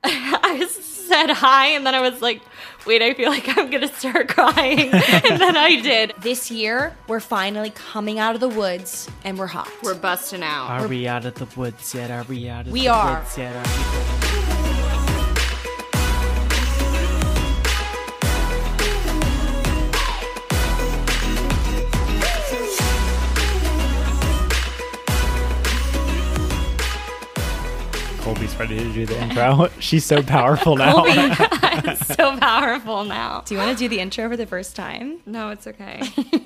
I said hi, and then I was like, wait, I feel like I'm gonna start crying. and then I did. This year, we're finally coming out of the woods and we're hot. We're busting out. Are we out of the woods yet? Are we out of We the are. woods yet? We are we... ready to do the intro. She's so powerful oh now. I'm so powerful now. Do you want to do the intro for the first time? No, it's okay.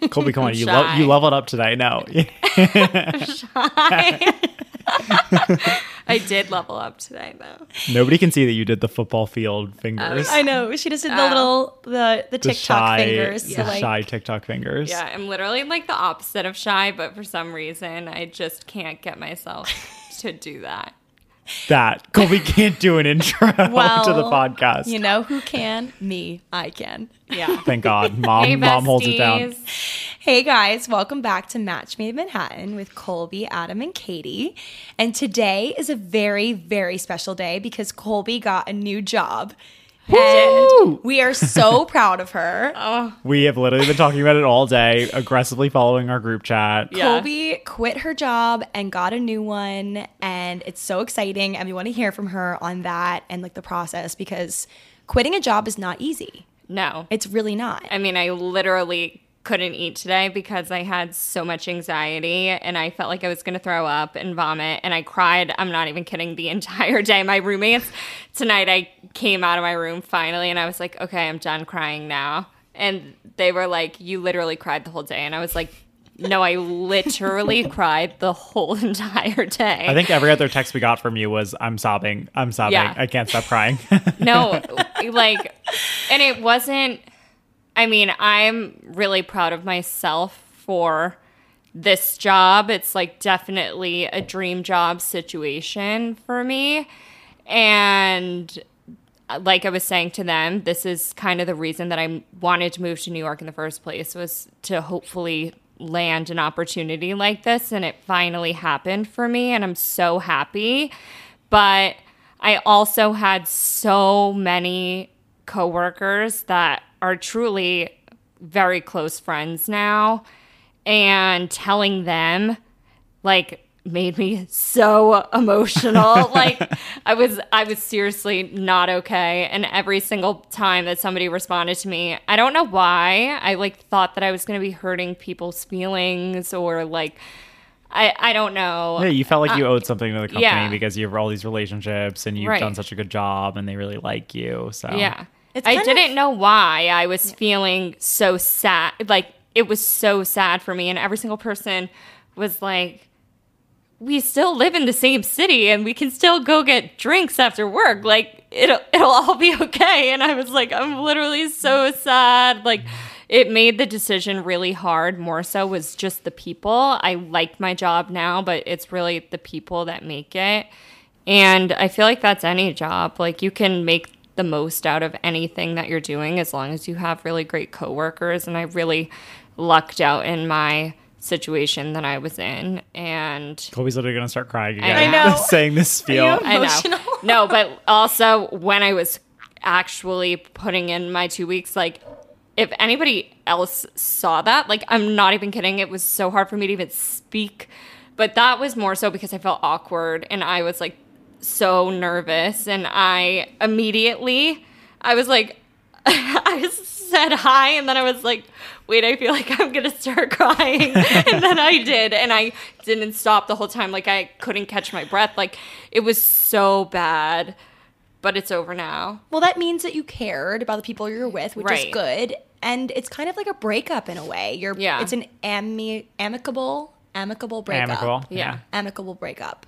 Colbie, come on, I'm you lo- you leveled up today. No, shy. I did level up today, though. nobody can see that you did the football field oh. fingers. I know. She just did the Oh. little the the the TikTok shy, fingers. the to, like, shy TikTok fingers. Yeah, I'm literally like the opposite of shy, but for some reason, I just can't get myself to do that. That Colbie can't do an intro well, to the podcast. You know who can? Me. I can. Yeah. Thank God, mom, hey, mom holds it down. Hey guys, welcome back to Match Made in Manhattan with Colbie, Adam, and Katy. And today is a very, very special day because Colbie got a new job. And we are so proud of her. Oh. We have literally been talking about it all day, aggressively following our group chat. Yeah. Colbie quit her job and got a new one, and it's so exciting. And we want to hear from her on that and like the process because quitting a job is not easy. No. It's really not. I mean, I literally couldn't eat today because I had so much anxiety and I felt like I was going to throw up and vomit and I cried. I'm not even kidding the entire day. My roommates tonight I came out of my room finally and I was like, "Okay, I'm done crying now." And they were like, "You literally cried the whole day." And I was like, "No, I literally cried the whole entire day." I think every other text we got from you was, "I'm sobbing, I'm sobbing, Yeah. I can't stop crying." no like and it wasn't i mean i'm really proud of myself for this job. It's like definitely a dream job situation for me. And like i was saying to them this is kind of the reason that i wanted to move to new york in the first place was to hopefully land an opportunity like this and it finally happened for me and i'm so happy. But I also had so many coworkers that are truly very close friends now and telling them like made me so emotional like i was i was seriously not okay and every single time that somebody responded to me i don't know why i like thought that i was going to be hurting people's feelings or like i i don't know yeah, you felt like you uh, owed something to the company yeah. because you have all these relationships and you've Right. done such a good job and they really like you. So Yeah. It's I didn't know why I was feeling so sad. Like, it was so sad for me. And every single person was like, we still live in the same city and we can still go get drinks after work. Like, it'll, it'll all be okay. And I was like, I'm literally so sad. Like, it made the decision really hard. More so was just the people. I like my job now, but it's really the people that make it. And I feel like that's any job. Like you can make the most out of anything that you're doing as long as you have really great coworkers. And I really lucked out in my situation that I was in. And Colbie's literally gonna start crying again. I know. saying this spiel. you- I Emotional. know. No, but also when I was actually putting in my two weeks, like if anybody else saw that, like I'm not even kidding, it was so hard for me to even speak. But that was more so because I felt awkward and I was like so nervous and I immediately I was like I said hi and then I was like, wait, I feel like I'm gonna start crying. and then I did, and I didn't stop the whole time. Like I couldn't catch my breath. Like it was so bad. But it's over now. Well, that means that you cared about the people you're with, which Right. is good. And it's kind of like a breakup in a way. You're Yeah. it's an ami- amicable amicable breakup. Amicable. Yeah. Amicable breakup.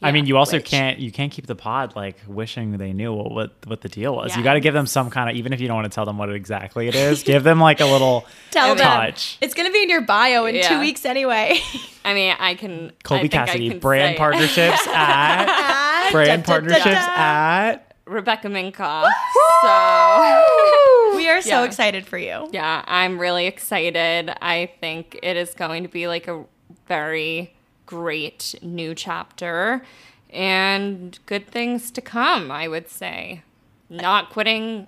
I mean, you also Which- can't you can't keep the pod like wishing they knew what what, what the deal was. You got to give them some kind of even if you don't want to tell them what exactly it is, give them like a little Tell them. touch. It's going to be in your bio in 2 weeks anyway. I mean, I can. I Colbie think I Cassidy, can brand say partnerships at brand Da, da, da, da. partnerships at Rebecca Minkoff. So we are so Yeah. excited for you. yeah, I'm really excited. I think it is going to be like a very great new chapter and good things to come. I would say, not quitting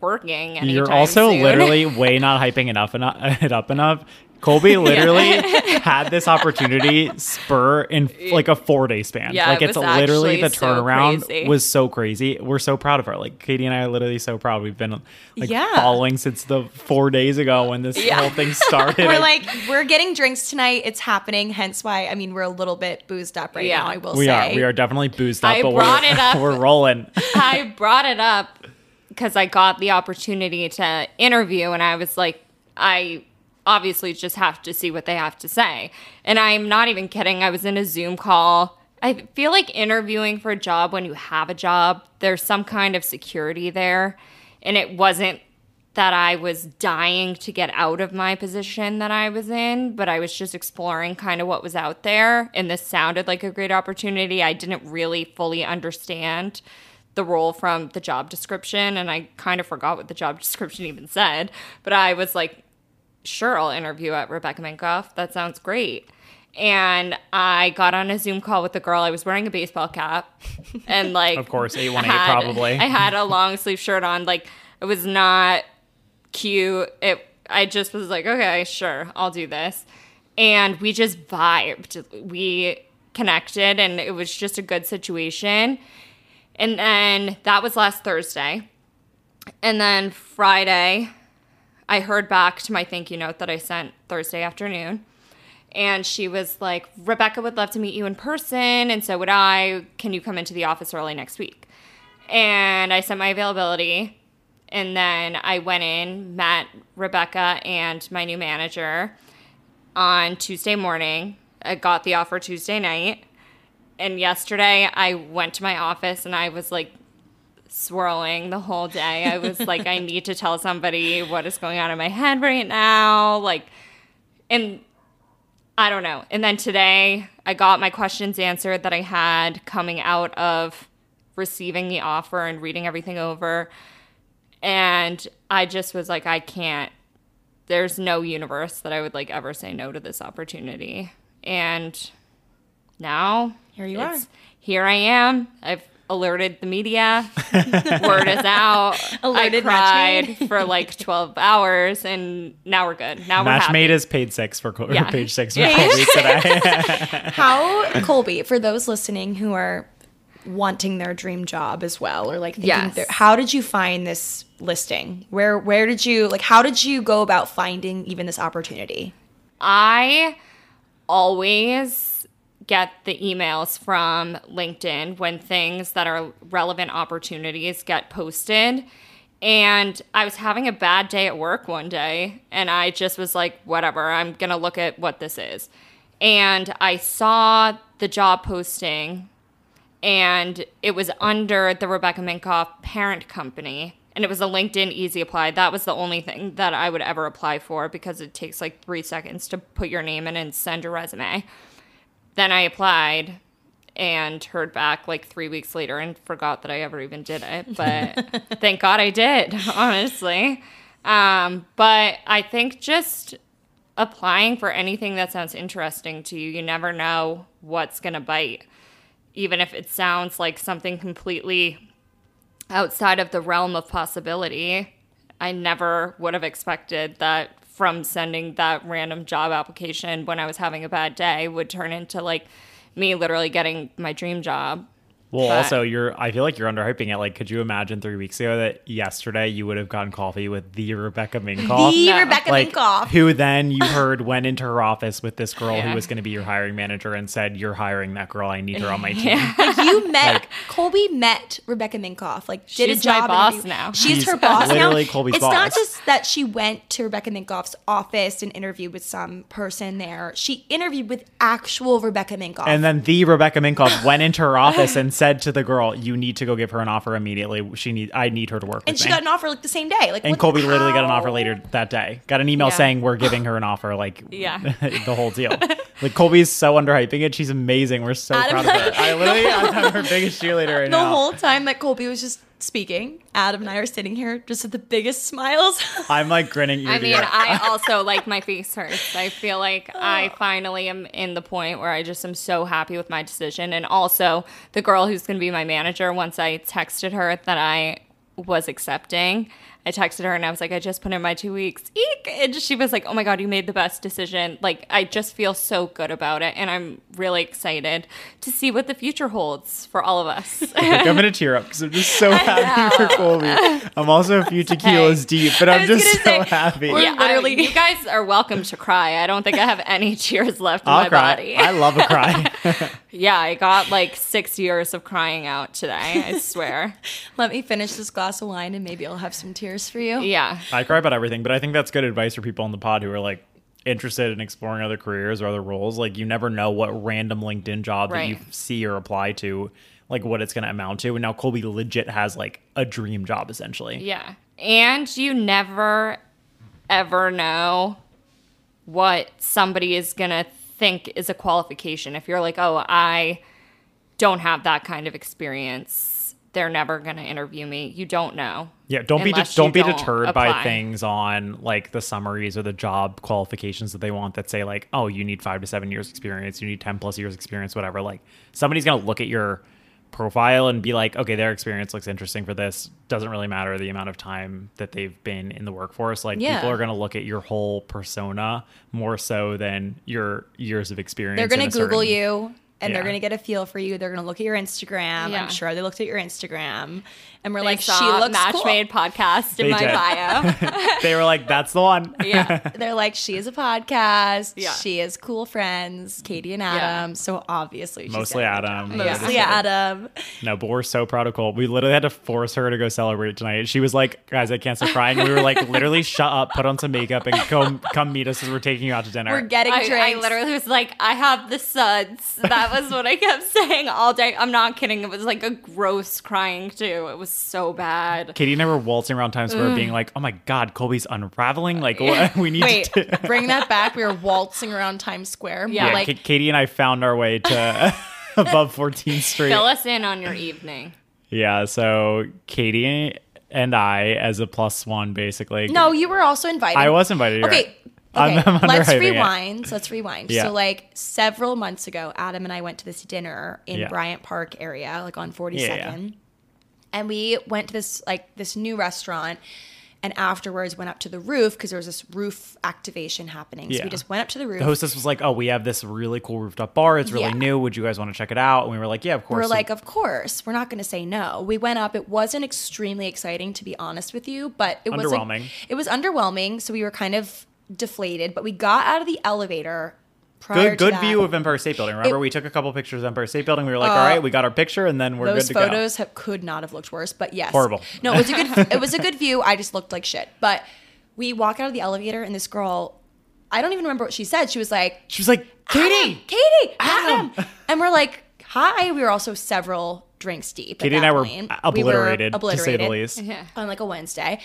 working. You're also soon. literally way not hyping enough enough it up enough. Colbie literally had this opportunity spur in like a four day span. Yeah, like it it's was literally the actually so turnaround was so crazy. We're so proud of her. Like Katy and I are literally so proud. We've been like Yeah. following since the four days ago when this Yeah. whole thing started. We're like, we're getting drinks tonight. It's happening. Hence why, I mean, we're a little bit boozed up right Yeah. now, I will we say. are we are definitely boozed up, I but brought we're it up. we're rolling. I brought it up because I got the opportunity to interview, and I was like, I obviously just have to see what they have to say. And I'm not even kidding. I was in a Zoom call. I feel like interviewing for a job when you have a job, there's some kind of security there. And it wasn't that I was dying to get out of my position that I was in, but I was just exploring kind of what was out there. And this sounded like a great opportunity. I didn't really fully understand the role from the job description, and I kind of forgot what the job description even said. But I was like, sure, I'll interview at Rebecca Minkoff. That sounds great. And I got on a Zoom call with the girl. I was wearing a baseball cap, and like, Of course, 818 had- probably. I had a long sleeve shirt on. Like, it was not cute. It. I just was like, okay, sure, I'll do this. And we just vibed. We connected, and it was just a good situation. And then that was last Thursday. And then Friday, I heard back to my thank you note that I sent Thursday afternoon. And she was like, Rebecca would love to meet you in person, and so would I. Can you come into the office early next week? And I sent my availability. And then I went in, met Rebecca and my new manager on Tuesday morning. I got the offer Tuesday night. And yesterday I went to my office and I was like swirling the whole day. I was like, I need to tell somebody what is going on in my head right now. Like, and I don't know. And then today I got my questions answered that I had coming out of receiving the offer and reading everything over. And I just was like, I can't, there's no universe that I would like ever say no to this opportunity. And now Here you are. Here I am. I've alerted the media. Word is out. Alerted I cried for like 12 hours and now we're good. Now we're Match happy. made is page six for Col- Yeah. page six for Yeah. Colbie today. How, Colbie, for those listening who are wanting their dream job as well, or like thinking, Yes. they're- how did you find this listing? Where, where did you, like, how did you go about finding even this opportunity? I always get the emails from LinkedIn when things that are relevant opportunities get posted. And I was having a bad day at work one day, and I just was like, whatever, I'm going to look at what this is. And I saw the job posting, and it was under the Rebecca Minkoff parent company. And it was a LinkedIn Easy Apply. That was the only thing that I would ever apply for because it takes like three seconds to put your name in and send your resume. Then I applied, and heard back like three weeks later and forgot that I ever even did it. But thank God I did, honestly. Um, but I think just applying for anything that sounds interesting to you, you never know what's going to bite. Even if it sounds like something completely outside of the realm of possibility, I never would have expected that from sending that random job application when I was having a bad day would turn into like me literally getting my dream job. Well, But- also, you're. I feel like you're underhyping it. Like, could you imagine three weeks ago that yesterday you would have gotten coffee with the Rebecca Minkoff? The No. Rebecca like, Minkoff. who then you heard went into her office with this girl Yeah. who was going to be your hiring manager and said, "You're hiring that girl. I need her on my team." Like you met Colbie met Rebecca Minkoff. Like did a She's my job boss interview. now. She's, She's her boss literally now. Colbie's it's not just that she went to Rebecca Minkoff's office and interviewed with some person there. She interviewed with actual Rebecca Minkoff. And then the Rebecca Minkoff went into her office and said to the girl, "You need to go give her an offer immediately. She need. I need her to work and she me." got an offer like the same day. Like and Colbie literally got an offer later that day. Got an email Yeah. saying we're giving her an offer. Like, Yeah. the whole deal. Like Colbie's so underhyping it. She's amazing. We're so Adam, proud of her. I literally, I'm her biggest cheerleader right The now. The whole time that Colbie was just speaking, Adam and I are sitting here just with the biggest smiles. I'm like grinning. Ear I to mean, ear. I also like my face hurts. I feel like I finally am in the point where I just am so happy with my decision. And also, the girl who's going to be my manager, once I texted her that I was accepting, I texted her and I was like, I just put in my two weeks. Eek! And she was like, Oh my God, you made the best decision. Like, I just feel so good about it. And I'm really excited to see what the future holds for all of us. Like, I'm gonna tear up because I'm just so happy for Colbie. I'm also a few tequilas deep, but I'm just so say, happy. yeah, literally- I- you guys are welcome to cry. I don't think I have any tears left in I'll my cry. body. I love a cry. Yeah, I got like six years of crying out today. I swear. Let me finish this glass of wine and maybe I'll have some tears for you. Yeah. I cry about everything, but I think that's good advice for people on the pod who are like interested in exploring other careers or other roles. Like you never know what random LinkedIn job that you see or apply to, like what it's going to amount to. And now Colbie legit has like a dream job essentially. Yeah. And you never ever know what somebody is going to think is a qualification. If you're like, oh, I don't have that kind of experience, they're never going to interview me. You don't know. Yeah, don't be de- don't you be don't deterred by things on like the summaries or the job qualifications that they want that say like, oh, you need five to seven years experience, you need ten plus years experience, whatever. Like somebody's gonna look at your profile and be like, okay, their experience looks interesting for this. Doesn't really matter the amount of time that they've been in the workforce. Like Yeah. people are gonna look at your whole persona more so than your years of experience. They're going to Google certain- you and they're going to get a feel for you. They're going to look at your Instagram. Yeah. I'm sure they looked at your Instagram and we're They like, she saw looks Match cool. Made podcast in They my did. bio. They were like, that's the one. yeah. They're like, she is a podcast. Yeah. She is cool friends, Katy and Adam. So obviously, she's Mostly Adam. job. Yeah. Mostly Adam. No, but we're so proud of Cole. We literally had to force her to go celebrate tonight. She was like, "Guys, I can't stop crying." And we were like, "Literally, shut up, put on some makeup, and come come meet us as we're taking you out to dinner." We're getting I, drinks. I literally was like, I have the suds. That was what I kept saying all day. I'm not kidding. It was like a gross crying too. It was so bad. Katy and I were waltzing around Times Square, being like, "Oh my God, Colbie's unraveling! Like, what? we need Wait, to." bring that back. We were waltzing around Times Square. Yeah. Yeah, like, Ka- Katy and I found our way to above 14th Street. Fill us in on your evening. Yeah, so Katy and I, as a plus one, basically. no, you were also invited. I was invited. you're Okay. right. Okay, I'm- I'm let's underhyping it. rewind. Let's rewind. Yeah. So, like several months ago, Adam and I went to this dinner in Yeah. Bryant Park area, like on 42nd, Yeah, yeah. And we went to this like this new restaurant. And afterwards, went up to the roof because there was this roof activation happening. So Yeah. we just went up to the roof. The hostess was like, "Oh, we have this really cool rooftop bar. It's really Yeah. new. Would you guys want to check it out?" And we were like, "Yeah, of course." We're So- like, of course, we're not going to say no. We went up. It wasn't extremely exciting, to be honest with you, but it was like- Underwhelming. it was underwhelming. So we were kind of deflated. But we got out of the elevator. Prior good to good that. view of Empire State Building. Remember, It- we took a couple pictures of Empire State Building. We were like, "All uh, right, we got our picture, and then we're Those good to go. Those photos have, could not have looked worse, but yes, Horrible. No, it was a good. it was a good view. I just looked like shit. But we walk out of the elevator, and this girl, I don't even remember what she said. She was like. She was like, "Katy." Katy, Adam. Adam. and we're like, hi. We were also several drinks deep. Katy and I were point. obliterated, We were to say the least. Yeah. on like a Wednesday.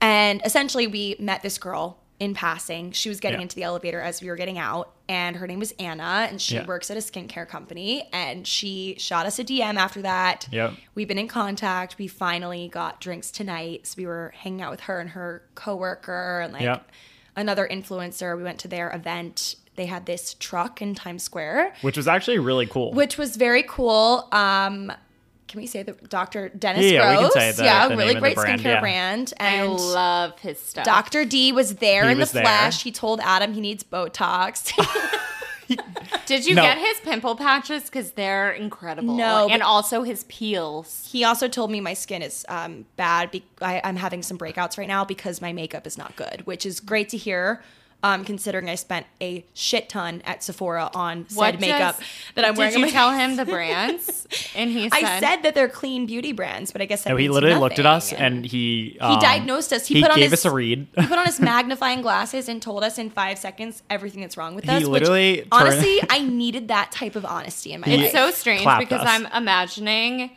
And essentially, we met this girl in passing. She was getting Yeah. into the elevator as we were getting out, and her name was Anna, and she Yeah. works at a skincare company. And she shot us a DM after that. Yep. We've been in contact. We finally got drinks tonight. So we were hanging out with her and her coworker and like Yep. another influencer. We went to their event. They had this truck in Times Square, which was actually really cool. which was very cool. Um, can we say the Dr. Dennis Yeah, we can Gross? say the- yeah, the really name of the great brand, skincare yeah. brand. I love his stuff. Dr. D was there He in the was there. flesh. He told Adam he needs Botox. Did you No. get his pimple patches? Because they're incredible. No, and also his peels. he also told me my skin is um, bad. Be- I, I'm having some breakouts right now because my makeup is not good, which is great to hear. Um, considering I spent a shit ton at Sephora on said What makeup does- that I'm Did wearing. on you my tell face. him the brands? And he said, I said that they're clean beauty brands, but I guess that no, he means literally looked at us and he um, he diagnosed us. He, He, put on gave his, us a read. he put on his magnifying glasses and told us in five seconds everything that's wrong with He us. literally which, turned- honestly, I needed that type of honesty in my He- life. It's so strange because us. I'm imagining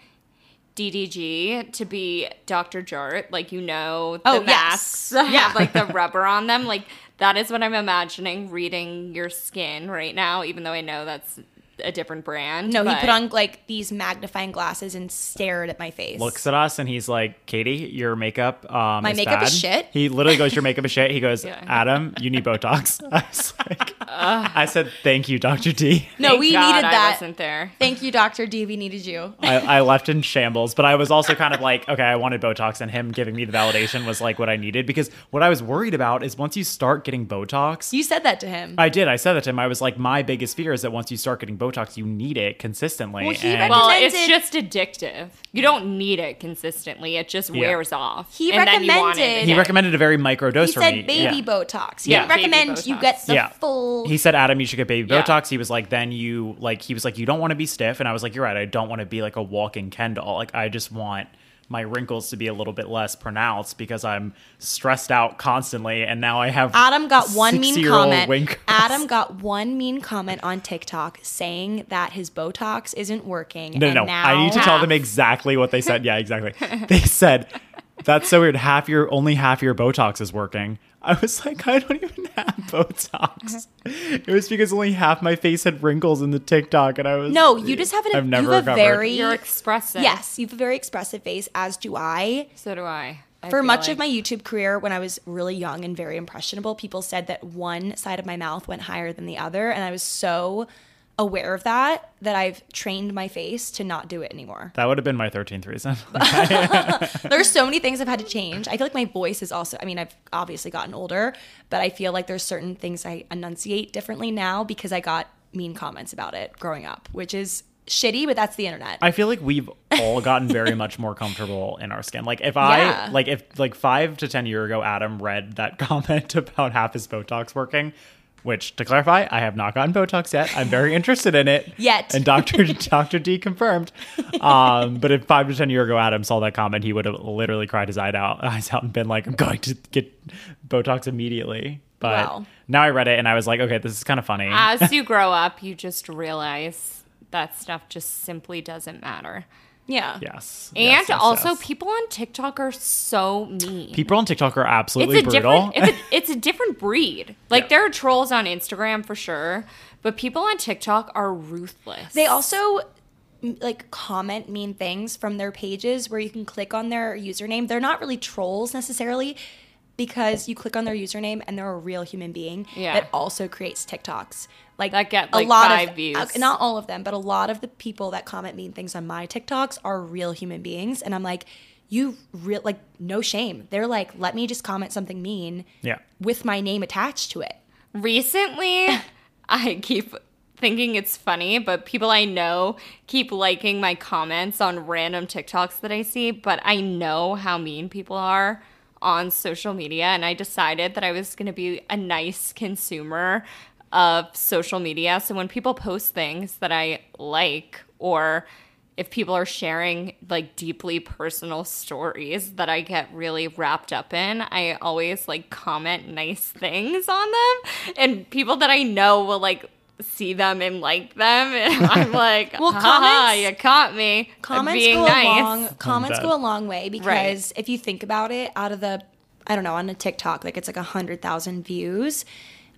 DDG to be Dr. Jart, like you know the Oh, yes. masks that Yeah. have like the rubber on them. Like that is what I'm imagining reading your skin right now, even though I know that's a different brand. no, he put on like these magnifying glasses and stared at my face. looks at us and he's like, "Katy, your makeup, um, My is makeup is shit? He literally goes, "Your makeup is shit." He goes, Yeah. "Adam, you need Botox." I was like, I said, "Thank you, Doctor D." no, we God needed I that. wasn't there. Thank you, Doctor D. We needed you. I, I left in shambles, but I was also kind of like, okay, I wanted Botox, and him giving me the validation was like what I needed because what I was worried about is once you start getting Botox, You said that to him. I did. I said that to him. I was like, my biggest fear is that once you start getting Botox, you need it consistently. Well, he and- Well, it's just addictive. You don't need it consistently. It just Yeah. wears off. He And then you want it recommended- he again. recommended a very micro dose he for said me. baby yeah. Botox. He Yeah. didn't Baby recommend you Botox. get the Yeah. full. He said, Adam, you should get baby Yeah. Botox. He was like, then you like, he was like, you don't want to be stiff, and I was like, you're right. I don't want to be like a walking Kendall. Like, I just want my wrinkles to be a little bit less pronounced because I'm stressed out constantly, and now I have Adam got one mean comment. winkles. Adam got one mean comment on TikTok saying that his Botox isn't working. No, and no, no. Now, I need to tell them exactly what they said. Yeah, exactly. they said, "That's so weird. Half your only half your Botox is working." I was like, I don't even have Botox. it was because only half my face had wrinkles in the TikTok, and I was No, you just have, an, I've never you have a very You're expressive. yes, you have a very expressive face, as do I. So do I. I For much like- of my YouTube career, when I was really young and very impressionable, people said that one side of my mouth went higher than the other, and I was so aware of that that I've trained my face to not do it anymore. That would have been my thirteenth reason. there's so many things I've had to change. I feel like my voice is also, I mean, I've obviously gotten older, but I feel like there's certain things I enunciate differently now because I got mean comments about it growing up, which is shitty, but that's the internet. I feel like we've all gotten very much more comfortable in our skin. Like if I Yeah. like if like five to ten year ago, Adam read that comment about half his Botox working. Which, to clarify, I have not gotten Botox yet. I'm very interested in it Yet. and Doctor Doctor D confirmed. Um, but if five to ten year ago Adam saw that comment, he would have literally cried his eyes out, eyes out, and been like, "I'm going to get Botox immediately." But Wow. now I read it and I was like, "Okay, this is kind of funny." As you grow up, you just realize that stuff just simply doesn't matter. Yeah. yes, And yes, yes, also, yes. people on TikTok are so mean. people on TikTok are absolutely it's a brutal. different it's a, it's a different breed. Like Yeah. there are trolls on Instagram for sure, but people on TikTok are ruthless. They also like comment mean things from their pages where you can click on their username. They're not really trolls necessarily because you click on their username and they're a real human being Yeah. that also creates TikToks. Like That get, a like, lot five of views. uh, not all of them, but a lot of the people that comment mean things on my TikToks are real human beings and I'm like you real like no shame. They're like let me just comment something mean yeah. with my name attached to it. recently I keep thinking it's funny, but people I know keep liking my comments on random TikToks that I see, but I know how mean people are on social media and I decided that I was going to be a nice consumer of social media. So when people post things that I like or if people are sharing like deeply personal stories that I get really wrapped up in, I always like comment nice things on them. And people that I know will like see them and like them. And I'm like, Well, well, comments- you caught me. Comments being go nice. a long comments go a long way because if you think about it out of the I don't know, on a TikTok, like it's like a hundred thousand views.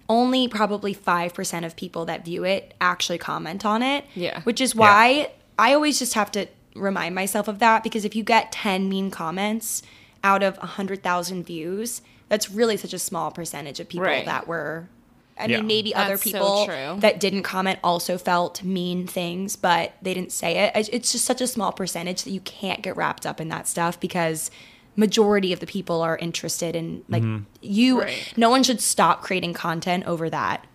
Only probably five percent of people that view it actually comment on it. Yeah. Which is why I always just have to remind myself of that because if you get ten mean comments out of a hundred thousand views, that's really such a small percentage of people Right. that were. I Yeah. mean, maybe other That's so people true. that didn't comment also felt mean things, but they didn't say it. It's- It's just such a small percentage that you can't get wrapped up in that stuff because majority of the people are interested in like mm-hmm. you. Right. No one should stop creating content over that.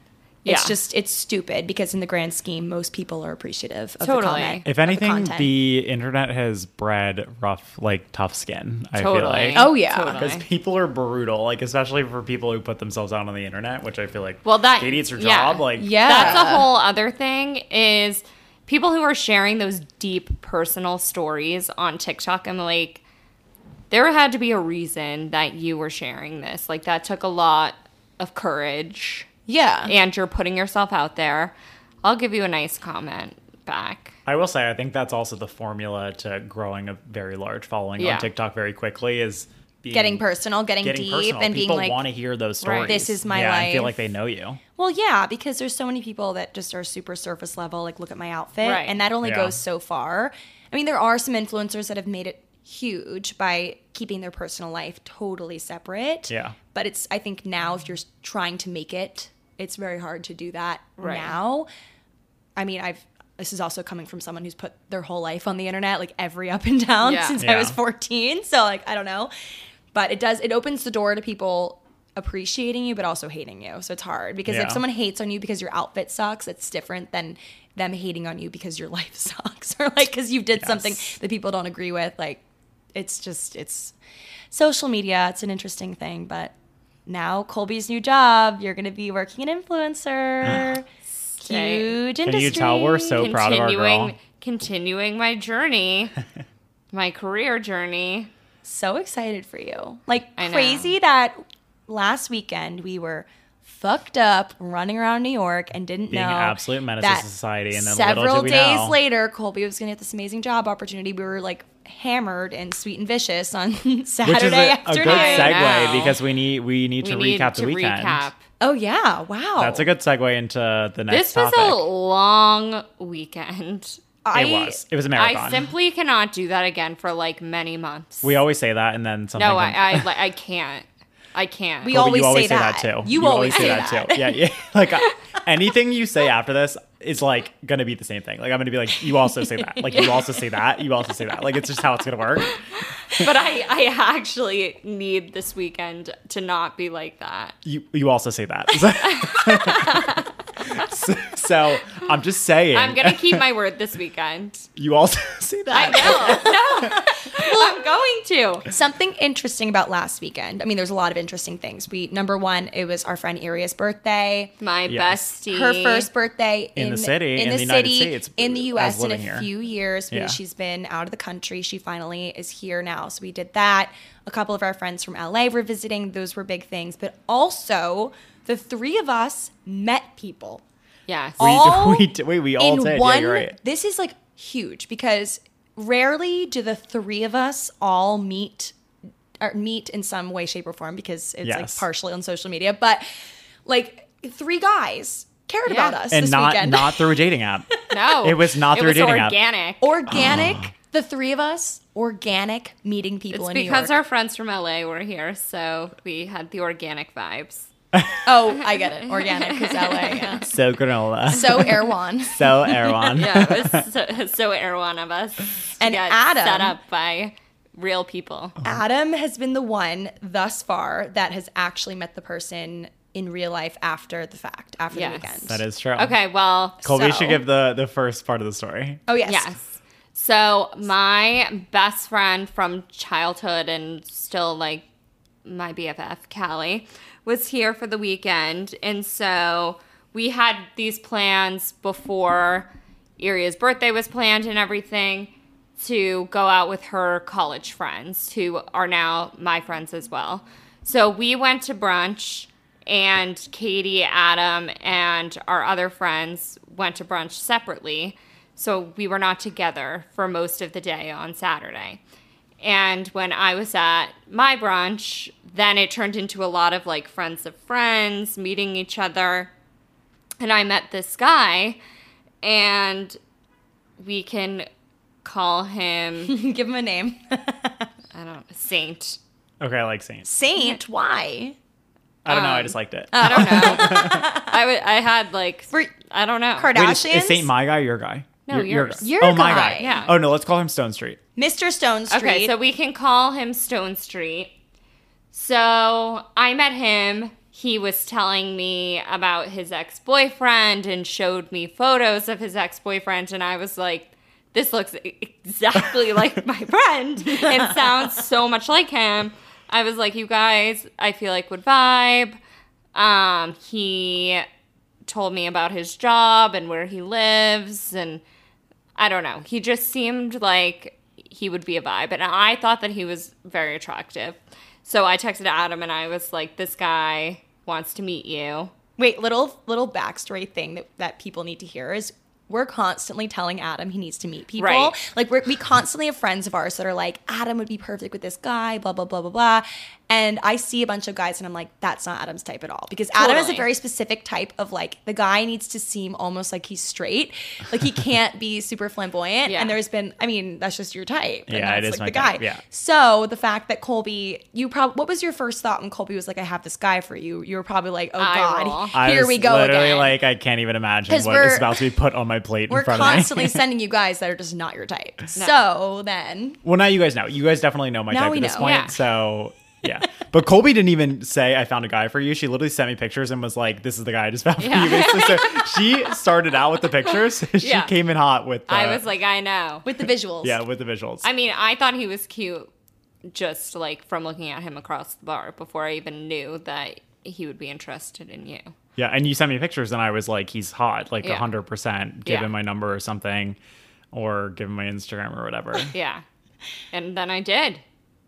It's just it's stupid because in the grand scheme, most people are appreciative of the Totally. comment. If of the anything, the, internet has bred rough, like tough skin. I feel Totally. like. Oh, yeah. Totally. Because people are brutal, like especially for people who put themselves out on the internet, which I feel like. Well, that- Katy, it's your yeah. job. Like, Yeah. That's a whole other thing is people who are sharing those deep personal stories on TikTok. I'm like, there had to be a reason that you were sharing this. Like that took a lot of courage yeah. and you're putting yourself out there. I'll give you a nice comment back. I will say, I think that's also the formula to growing a very large following Yeah. on TikTok very quickly is being, getting personal, getting, getting deep, personal. and people being like, want to hear those stories. Right. This is my yeah, and feel like they know you. Well, yeah, because there's so many people that just are super surface level, like look at my outfit, Right. and that only Yeah. goes so far. I mean, there are some influencers that have made it huge by keeping their personal life totally separate. Yeah. But it's I think now if you're trying to make it, it's very hard to do that Right. now. I mean, I've this is also coming from someone who's put their whole life on the internet, like every up and down Yeah. since I was 14. So like I don't know. But it does it opens the door to people appreciating you but also hating you. So it's hard because Yeah. if someone hates on you because your outfit sucks, it's different than them hating on you because your life sucks or like cuz you did something that people don't agree with. Like it's just it's social media, it's an interesting thing, but now Colbie's new job, you're going to be working an influencer. Huge Can industry. you tell we're so proud of our continuing girl? continuing my journey, my career journey. so excited for you. Like I know. crazy that last weekend we were fucked up running around New York and didn't Being know absolute menace to that society, and then several days know. later Colbie was going to get this amazing job opportunity. We were like hammered and sweet and vicious on Saturday Which is a, a afternoon. good segue because we need we need to we need recap to the weekend. recap. Oh yeah, wow. That's a good segue into the next This was topic. a long weekend. I, it was. It was a marathon. I simply cannot do that again for like many months. we always say that, and then something. no, comes- I, I, I can't. I can't. We Colbie, always you always say say that. too. You always say too. that. Yeah, yeah. Like uh, anything you say after this is like gonna be the same thing. Like I'm gonna be like, you also say that. Like you also say that. You also say that. Like it's just how it's gonna work. but I, I actually need this weekend to not be like that. You you also say that. so, so I'm just saying. I'm gonna keep my word this weekend. You also say I that. know. No. I'm going to. Something interesting about last weekend. I mean, there's a lot of interesting things. We number one, it was our friend Aria's birthday. My Yes. bestie. Her first birthday In the city, in, in the, the United city, States, in the U.S. in a here. few years. because Yeah. She's been out of the country. She finally is here now. So we did that. A couple of our friends from LA were visiting. Those were big things. But also, the three of us met people. Yes. We, all we, d- wait, we all in did. one. yeah, you're right. This is like huge because rarely do the three of us all meet or meet in some way, shape, or form because it's like partially on social media. But like three guys cared Yeah. about us And this not weekend. not through a dating app. no. It was not It through a was dating app. organic. Oh. organic. the three of us, organic meeting people It's in New because our friends from LA were here, so we had the organic vibes. oh, I get it. Organic because LA. Yeah. So granola. So Erewhon. So Erewhon. Yeah, it was so, so air one of us. And Adam- set up by real people. Uh-huh. Adam has been the one thus far that has actually met the person in real life after the fact, after Yes. the weekend. That is true. Okay, well, Colbie So- should give the the first part of the story. Oh yes. Yes. So my best friend from childhood and still like my BFF, Callie, was here for the weekend. And so we had these plans before Iria's birthday was planned and everything to go out with her college friends who are now my friends as well. So we went to brunch and Katy, Adam, and our other friends went to brunch separately. So we were not together for most of the day on Saturday. And when I was at my brunch, then it turned into a lot of like friends of friends meeting each other. And I met this guy, and we can call him, Give him a name. I don't know, Saint. Okay, I like Saint. Saint. Why? I don't know. I Um, just liked it. I don't know. I would. I had like For I don't know. Kardashians. Wait, is, is Saint my guy? or Your guy? No, Your- your yours. guy. Your oh, my guy. guy. Yeah. Oh no, let's call him Stone Street. Mr. Stone Street. Okay, so we can call him Stone Street. So I met him. He was telling me about his ex boyfriend and showed me photos of his ex boyfriend. And I was like, this looks exactly like my friend It sounds so much like him. I was like, you guys, I feel like would vibe. Um, he told me about his job and where he lives and I don't know. He just seemed like he would be a vibe. And I thought that he was very attractive. So I texted Adam and I was like, this guy wants to meet you. Wait, little little backstory thing that, that people need to hear is we're constantly telling Adam he needs to meet people. Right. Like we're, we constantly have friends of ours that are like, Adam would be perfect with this guy, blah blah blah blah blah. And I see a bunch of guys and I'm like, that's not Adam's type at all because Adam is a very specific type of like the guy needs to seem almost like he's straight, like he can't be super flamboyant. Yeah. And there's been, I mean, that's just your type. and Yeah, it that's, is like my the guy. type, yeah. So the fact that Colbie, you probably, what was your first thought when Colbie was like, I have this guy for you? You were probably like, oh Eye god, roll. I here was we go literally again. like, I can't even imagine what is we're- about to be put on my plate We're in front of constantly sending you guys that are just not your type. So then, well, now you guys know. You guys definitely know my Now type we at this know. point. Yeah. So yeah. But Colbie didn't even say I found a guy for you. She literally sent me pictures and was like, "This is the guy I just found Yeah. for you." So she started out with the pictures. she Yeah. came in hot with. The, I uh, was like, I know. with the visuals, yeah, with the visuals. I mean, I thought he was cute just like from looking at him across the bar before I even knew that he would be interested in you. Yeah, and you sent me pictures, and I was like, he's hot, like Yeah. hundred percent. Give Yeah. him my number or something, or give him my Instagram or whatever. Yeah. And then I did.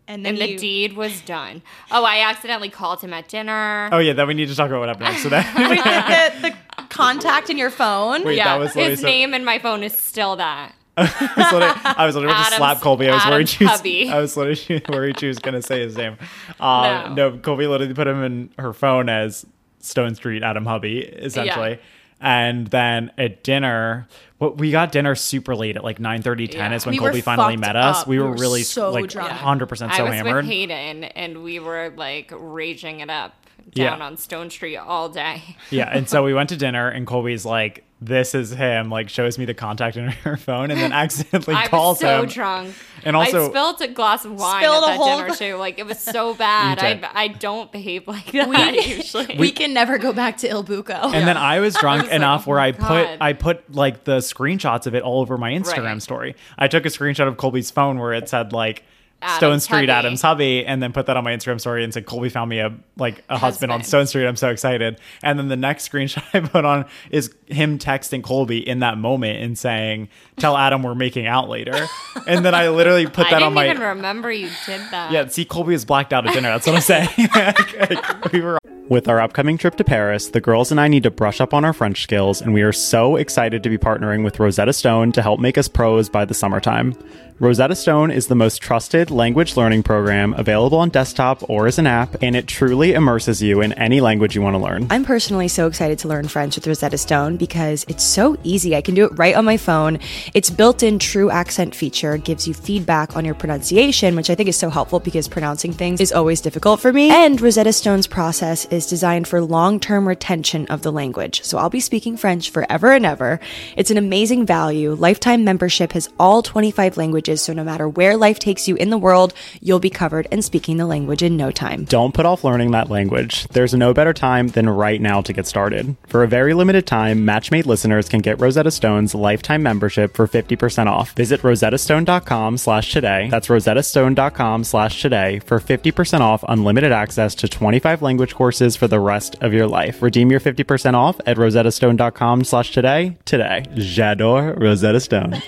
And then And the you, deed was done. Oh, I accidentally called him at dinner. oh yeah, then we need to talk about what happened next. So that the, the contact in your phone. wait, yeah, that was his so- name in my phone is still that. I was literally, I was literally about to slap Colbie. I was worried she was. I was literally worried she was gonna say his name. Uh, No. no. Colbie literally put him in her phone as Stone Street Adam Hubby, essentially. Yeah. And then at dinner, what we got dinner super late at like 9 30 10 Yeah. is when We Colbie finally met us. up. We We were were really so like drunk. 100% so I so was hammered. with Hayden and we were like raging it up down Yeah. on Stone Street all day. Yeah, and so we went to dinner, and Colbie's like, "This is him." Like, shows me the contact in her phone, and then accidentally I calls was so him. drunk. And also- I spilled a glass of wine Spilled at that whole dinner gla- too. Like it was so bad. I I don't behave like that usually. we can never go back to Il Buco. And then I was drunk was enough "Oh where my I put I put like the screenshots of it all over my Instagram Right. story. I took a screenshot of Colbie's phone where it said like Adam's Stone Street hubby. Adam's hubby, and then put that on my Instagram story and said Colbie found me a like a husband on Stone Street. I'm so excited. And then the next screenshot I put on is him texting Colbie in that moment and saying, "Tell Adam we're making out later." And then I literally put that didn't on my I even remember you did that. yeah, see, Colbie was blacked out at dinner. That's what I'm saying. Like, we were. With our upcoming trip to Paris, the girls and I need to brush up on our French skills, and we are so excited to be partnering with Rosetta Stone to help make us pros by the summertime. Rosetta Stone is the most trusted language learning program available on desktop or as an app, and it truly immerses you in any language you want to learn. I'm personally so excited to learn French with Rosetta Stone because it's so easy. I can do it right on my phone. Its built in true accent feature gives you feedback on your pronunciation, which I think is so helpful because pronouncing things is always difficult for me. And Rosetta Stone's process is designed for long term retention of the language. So I'll be speaking French forever and ever. It's an amazing value. Lifetime membership has all 25 languages, so no matter where life takes you in the world, you'll be covered and speaking the language in no time. Don't put off learning that language. There's no better time than right now to get started. For a very limited time, Matchmade listeners can get Rosetta Stone's lifetime membership for 50% off. Visit rosettastone.com slash today. That's rosettastone.com slash today for 50% off unlimited access to 25 language courses for the rest of your life. Redeem your 50% off at rosettastone.com slash today today. J'adore Rosetta Stone.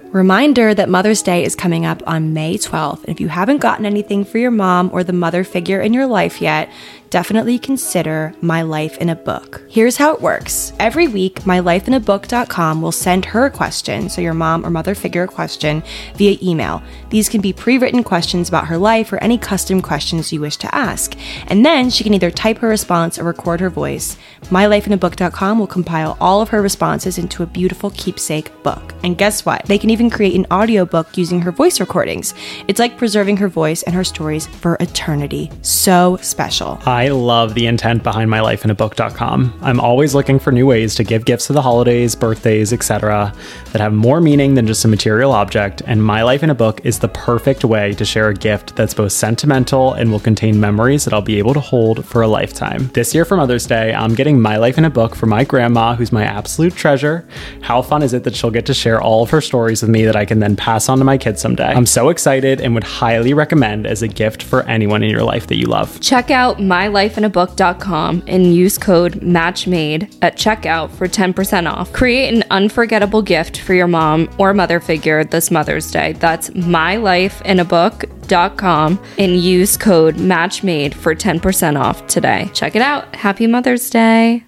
Reminder reminder that Mother's Day is coming up on May 12th. And if you haven't gotten anything for your mom or the mother figure in your life yet, definitely consider My Life in a Book. Here's how it works. Every week, mylifeinabook.com will send her a question, so your mom or mother figure a question, via email. These can be pre written questions about her life or any custom questions you wish to ask. And then she can either type her response or record her voice. MyLifeInABook.com will compile all of her responses into a beautiful keepsake book. And guess what? They can even create an audiobook using her voice recordings. It's like preserving her voice and her stories for eternity. So special. I love the intent behind mylifeinabook.com. I'm always looking for new ways to give gifts for the holidays, birthdays, etc., that have more meaning than just a material object, and My Life in a Book is the perfect way to share a gift that's both sentimental and will contain memories that I'll be able to hold for a lifetime. This year for Mother's Day, I'm getting My Life in a Book for my grandma, who's my absolute treasure. How fun is it that she'll get to share all of her stories with me that I can then pass on to my kids someday? I'm so excited and would highly recommend as a gift for anyone in your life that you love. Check out mylifeinabook.com and use code MATCHMADE at checkout for 10% off. Create an unforgettable gift for your mom or mother figure this Mother's Day. That's mylifeinabook.com and use code MATCHMADE for 10% off today. Check it out. Happy Mother's Day.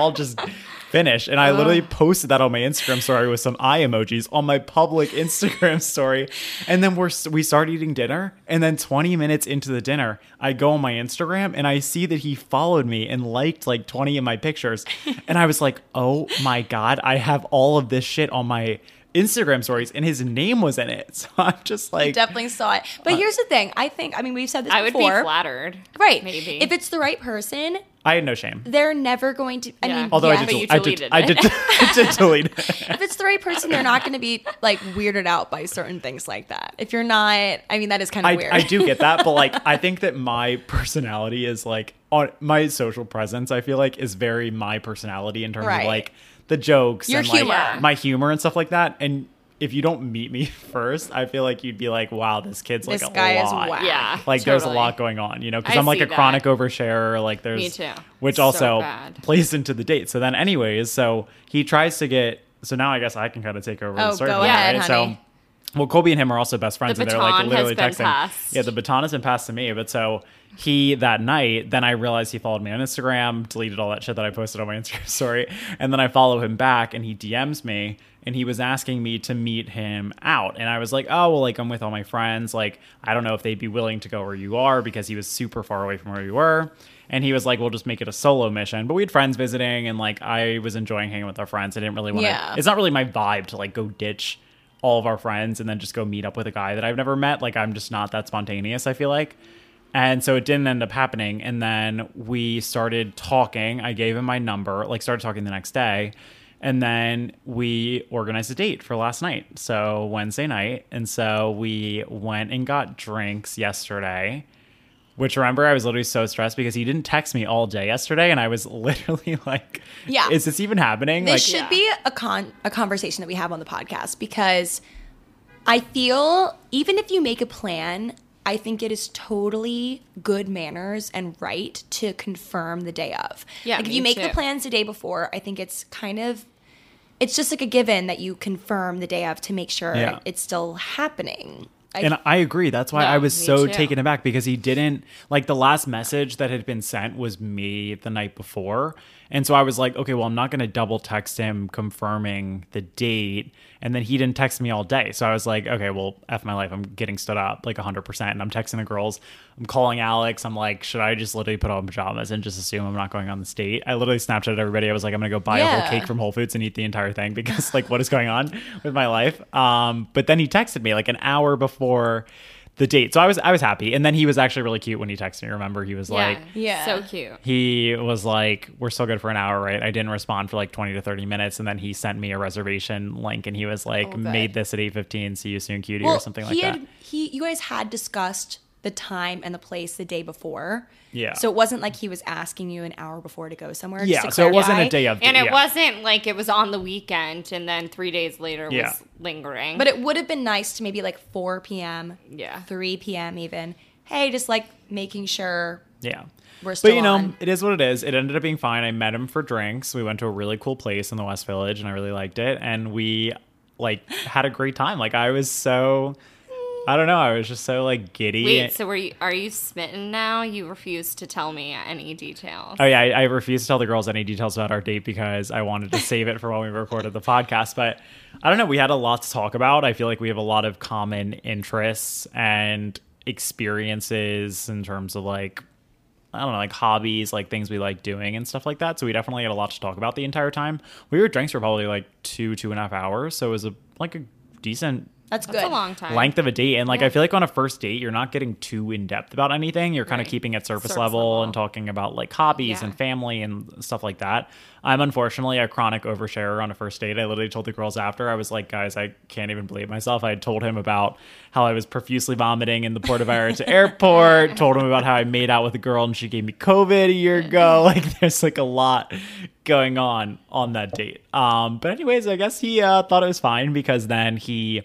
I'll just finish. And I literally posted that on my Instagram story with some eye emojis on my public Instagram story. And then we're we start eating dinner, and then 20 minutes into the dinner, I go on my Instagram and I see that he followed me and liked like 20 of my pictures. And I was like, "Oh my god, I have all of this shit on my Instagram stories and his name was in it." So I'm just like Definitely saw it. But uh, here's the thing I think, I mean, we've said this I would be flattered. Right. Maybe. If it's the right person, I had no shame. they're never going to. I Yeah. mean, Although yeah, I but you did, I did, deleted I did, it. I did delete it. if it's the right person, they're not going to be like weirded out by certain things like that. If you're not, I mean, that is kind of weird. I do get that, but like I think that my personality is like on my social presence. I feel like is very my personality in terms Right. of like the jokes Your and like humor. my humor and stuff like that. And if you don't meet me first, I feel like you'd be like, wow, this kid's like This a guy is lot. whack. Yeah. Like there's a lot going on, you know, because I I'm like see a chronic oversharer. Like there's Me too. which So also bad. plays into the date. So then, anyways, so he tries to get. So now I guess I can kind of take over Oh, the story. go ahead, right? honey. So well, Colbie and him are also best friends, The and they're like literally texting. passed. Yeah, the baton has been passed to me. But so he that night, then I realized he followed me on Instagram, deleted all that shit that I posted on my Instagram story, and then I follow him back, and he DMs me, and he was asking me to meet him out, and I was like, oh well, like I'm with all my friends, like I don't know if they'd be willing to go where you are because he was super far away from where you were. And he was like, "We'll just make it a solo mission." But we had friends visiting, and like I was enjoying hanging with our friends. I didn't really want to. Yeah. It's not really my vibe to like go ditch all of our friends and then just go meet up with a guy that I've never met. Like I'm just not that spontaneous, I feel like. And so it didn't end up happening. And then we started talking. I gave him my number, like started talking the next day. And then we organized a date for last night. So Wednesday night. And so we went and got drinks yesterday. Which remember, I was literally so stressed because he didn't text me all day yesterday, and I was literally like, Yeah. is this even happening?" This like, should Yeah. be a con a conversation that we have on the podcast because I feel even if you make a plan, I think it is totally good manners and right to confirm the day of. Yeah, like if me you make the plans the day before, I think it's kind of it's just like a given that you confirm the day of to make sure Yeah. it's still happening. I, and I agree. That's why No, I was so too. taken aback because he didn't like the last message that had been sent was me the night before. And so I was like, okay, well, I'm not going to double text him confirming the date. And then he didn't text me all day. So I was like, okay, well, F my life. I'm getting stood up like 100%. And I'm texting the girls. I'm calling Alex. I'm like, should I just literally put on pajamas and just assume I'm not going on this date? I literally Snapchatted everybody. I was like, I'm going to go buy a whole cake from Whole Foods and eat the entire thing because, like, what is going on with my life? Um, but then he texted me like an hour before the date. So I was I was happy. And then he was actually really cute when he texted me. Remember, he was like Yeah. So cute. he was like, "We're still good for an hour, right?" I didn't respond for like twenty to thirty minutes, and then he sent me a reservation link, and he was like, Oh, "Made this at eight fifteen. See you soon, cutie," or something like he that. He, you guys had discussed the time and the place the day before. Yeah. So it wasn't like he was asking you an hour before to go somewhere. yeah, so it wasn't a day of, And it yeah. wasn't like it was on the weekend and then three days later Yeah. was lingering. But it would have been nice to maybe like 4 p.m. Yeah. 3 p.m. even. Hey, just like making sure Yeah. we're still But you know, on. it is what it is. It ended up being fine. I met him for drinks. We went to a really cool place in the West Village, and I really liked it. And we like had a great time. Like I was so, I don't know, I was just so like giddy. Wait, so were you, are you smitten now? You refuse to tell me any details. Oh yeah, I, I refused to tell the girls any details about our date because I wanted to save it for when we recorded the podcast. But I don't know, we had a lot to talk about. I feel like we have a lot of common interests and experiences in terms of like I don't know, like hobbies, like things we like doing and stuff like that. So we definitely had a lot to talk about the entire time. We were drinks for probably like two, two and a half hours. So it was a like a decent That's That's good. a long time. length of a date. And like I feel like on a first date, you're not getting too in depth about anything. You're kind of keeping it surface, Surface level, level. and talking about like hobbies Yeah. and family and stuff like that. I'm unfortunately a chronic oversharer on a first date. I literally told the girls after, I was like, guys, I can't even believe myself. I had told him about how I was profusely vomiting in the Puerto Vallarta airport, told him about how I made out with a girl and she gave me COVID a year ago. Like there's like a lot going on on that date. Um, but anyways, I guess he uh, thought it was fine because then he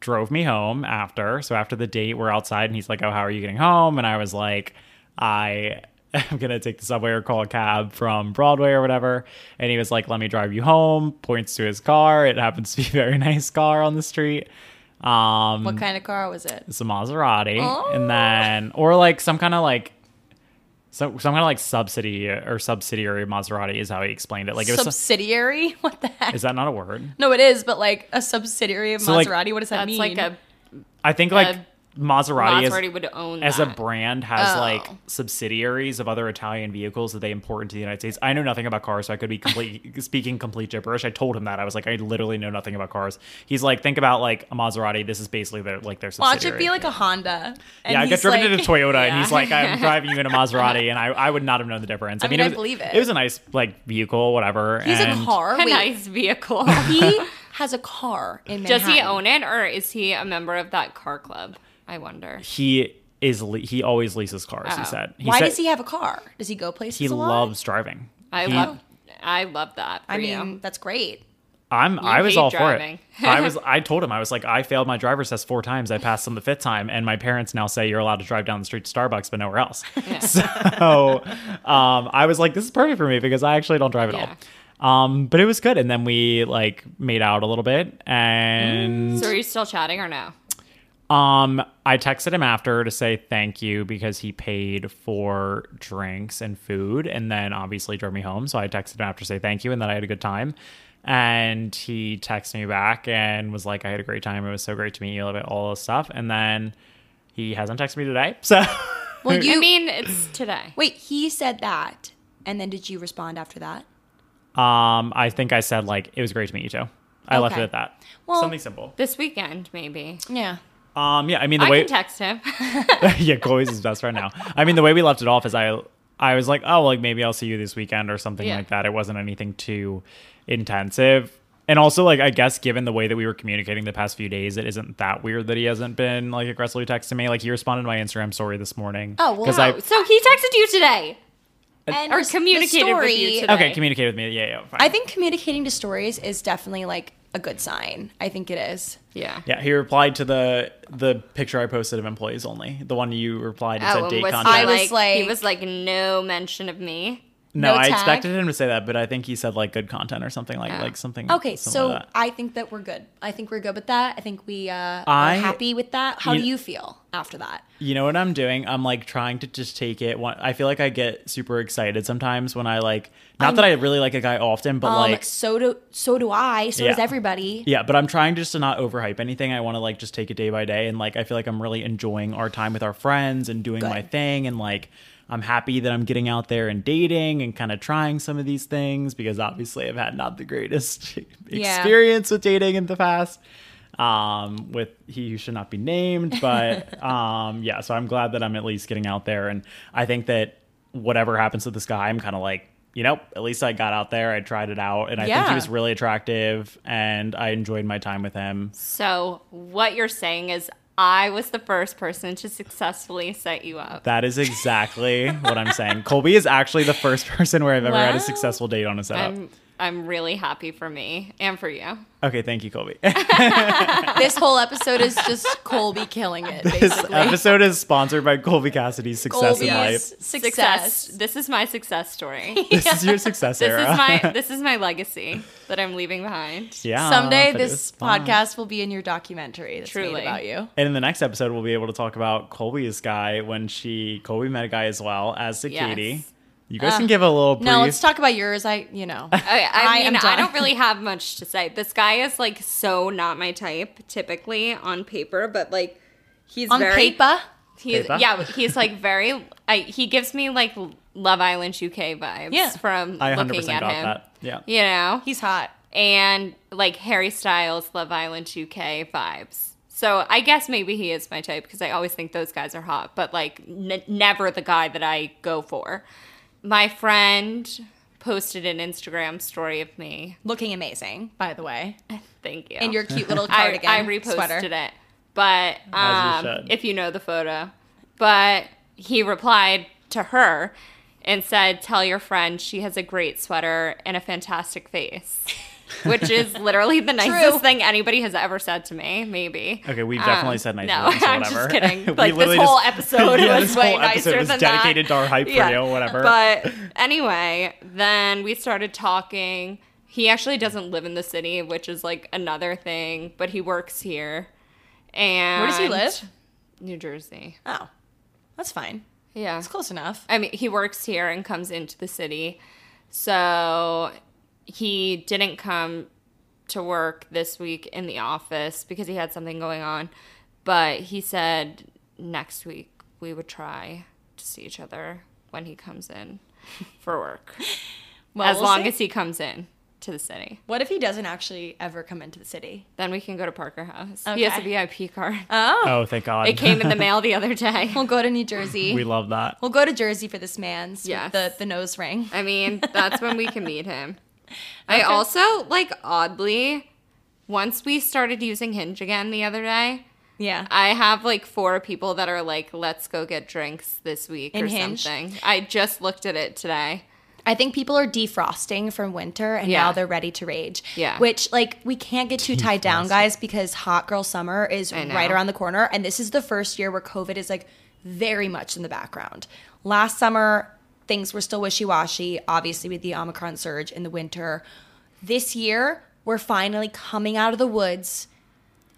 drove me home after. So after the date, we're outside and he's like, Oh, how are you getting home? And I was like, I am going to take the subway or call a cab from Broadway or whatever. And he was like, Let me drive you home. Points to his car. It happens to be a very nice car on the street. Um, What kind of car was it? it's a Maserati. Oh. And then, or like some kind of like, some, some kind of like subsidy or subsidiary Maserati is how he explained it. Like it was, subsidiary? What the heck? is that not a word? no, it is, but like a subsidiary of So, like, Maserati. what does that That's mean? like a I think like Maserati, is, Maserati would own as a brand has Oh. like subsidiaries of other Italian vehicles that they import into the United States. I know nothing about cars, so I could be complete speaking complete gibberish. I told him that I was like, I literally know nothing about cars. He's like, think about like a Maserati. This is basically their like their subsidiary. Watch subsidiary. it be like a Honda. And yeah, I got he's driven like, into Toyota, and he's like, "I'm driving you in a Maserati," and I, I would not have known the difference. I mean, it I was, believe it. It was a nice like vehicle, whatever. He's and a car. a Wait, nice vehicle. he has a car in Does he own it or is he a member of that car club? I wonder. He is le- he always leases cars. He Oh. said. He Why said does he have a car? Does he go places He a lot? loves driving. I He- love I love that. For I you. mean, that's great. I'm. I was all driving. for it. I was. I told him I was like, I failed my driver's test four times. I passed them the fifth time, and my parents now say you're allowed to drive down the street to Starbucks, but nowhere else. So, um, I was like, this is perfect for me because I actually don't drive at Yeah. all. Um, but it was good, and then we like made out a little bit, and so are you still chatting or no? Um, I texted him after to say thank you because he paid for drinks and food and then obviously drove me home. So I texted him after to say thank you and that I had a good time. And he texted me back and was like, I had a great time. It was so great to meet you, about all this stuff. And then he hasn't texted me today. So Well, you I mean, it's today. wait. He said that, and then did you respond after that? um, I think I said like it was great to meet you too. I left Okay. it at that. Well- Something simple. This weekend, maybe. Yeah. Um, yeah, I mean the I way can text him. yeah, Chloe's his best friend now. I mean, the way we left it off is I, I was like, oh, like maybe I'll see you this weekend or something Yeah. like that. It wasn't anything too intensive. And also, like, I guess given the way that we were communicating the past few days, it isn't that weird that he hasn't been like aggressively texting me. Like, he responded to my Instagram story this morning. Oh, well, because no. I so he texted you today. And Or the- the communicated with you today. okay communicated with me. Yeah, yeah, fine. I think communicating to stories is definitely like a good sign. I think it is. Yeah. yeah, he replied to the the picture I posted of employees only. The one you replied and Oh, said and date was contact. I was like, like- he was like no mention of me. No, I expected him to say that, but I think he said like good content or something like Yeah. like something. Okay, so like. I think that we're good. I think we're good with that. I think we uh, I- are happy with that. How you- do you feel after that? You know what I'm doing? I'm like trying to just take it. One, I feel like I get super excited sometimes when I like. Not that I really like a guy often, but Um, like so do so do I. So does everybody. Yeah, but I'm trying just to not overhype anything. I want to like just take it day by day, and like I feel like I'm really enjoying our time with our friends and doing my thing, and like I'm happy that I'm getting out there and dating and kind of trying some of these things because obviously I've had not the greatest Yeah. experience with dating in the past. Um, with he who should not be named, but um, yeah. So I'm glad that I'm at least getting out there, and I think that whatever happens with this guy, I'm kind of like. You know, at least I got out there, I tried it out, and I think he was really attractive and I enjoyed my time with him. So what you're saying is I was the first person to successfully set you up. That is exactly what I'm saying. Colbie is actually the first person where I've ever had a successful date on a setup. I'm I'm really happy for me and for you. okay, thank you, Colbie. This whole episode is just Colbie killing it. this episode is sponsored by Colbie Cassidy's Success in Life. success. This is my success story. This is your success this era. is my this is my legacy that I'm leaving behind. yeah. Someday this podcast will be in your documentary that's Truly. made about you. And in the next episode, we'll be able to talk about Colbie's guy when she Colbie met a guy as well as to Yes. Katy. You guys uh, can give a little brief. No, let's talk about yours. I, you know, I, I, I mean, I don't really have much to say. This guy is like so not my type typically on paper, but like he's on very paper. He's Paper? yeah, he's like very. I, he gives me like Love Island UK vibes. Yeah. from I 100% looking at got him. that. Yeah. You know, He's hot. and like Harry Styles, Love Island UK vibes. So I guess maybe he is my type because I always think those guys are hot, but like n- never the guy that I go for. My friend posted an Instagram story of me. Looking amazing, by the way. Thank you. In your cute little I, cardigan I reposted sweater. it, but As you um, if you know the photo, but he replied to her and said, "Tell your friend she has a great sweater and a fantastic face." Which is literally the nicest thing anybody has ever said to me. Maybe. Okay, we've definitely Um, said nice No, things, so I'm whatever. just kidding. We Like this whole just- episode yeah, was this way whole episode nicer was than dedicated that. to our hype for Yeah. you, whatever. But anyway, then we started talking. He actually doesn't live in the city, which is like another thing, but he works here. And Where does he live? New Jersey. Oh, that's fine. Yeah. It's close enough. I mean, he works here and comes into the city. So he didn't come to work this week in the office because he had something going on. But he said next week we would try to see each other when he comes in for work. Well, as we'll long see. as he comes in to the city. What if he doesn't actually ever come into the city? Then we can go to Parker House. He has a VIP card. Oh, oh, thank God. it came in the mail the other day. we'll go to New Jersey. we love that. we'll go to Jersey for this man's Yes. the the nose ring. I mean, that's when we can meet him. I also like oddly, once we started using Hinge again the other day, Yeah. I have like four people that are like, let's go get drinks this week In or Hinge? something. I just looked at it today. I think people are defrosting from winter and Yeah. now they're ready to rage. Yeah. Which, like, we can't get too tied down, guys, because hot girl summer is right around the corner. And this is the first year where COVID is, like, very much in the background. Last summer, things were still wishy washy, obviously, with the Omicron surge in the winter. This year, we're finally coming out of the woods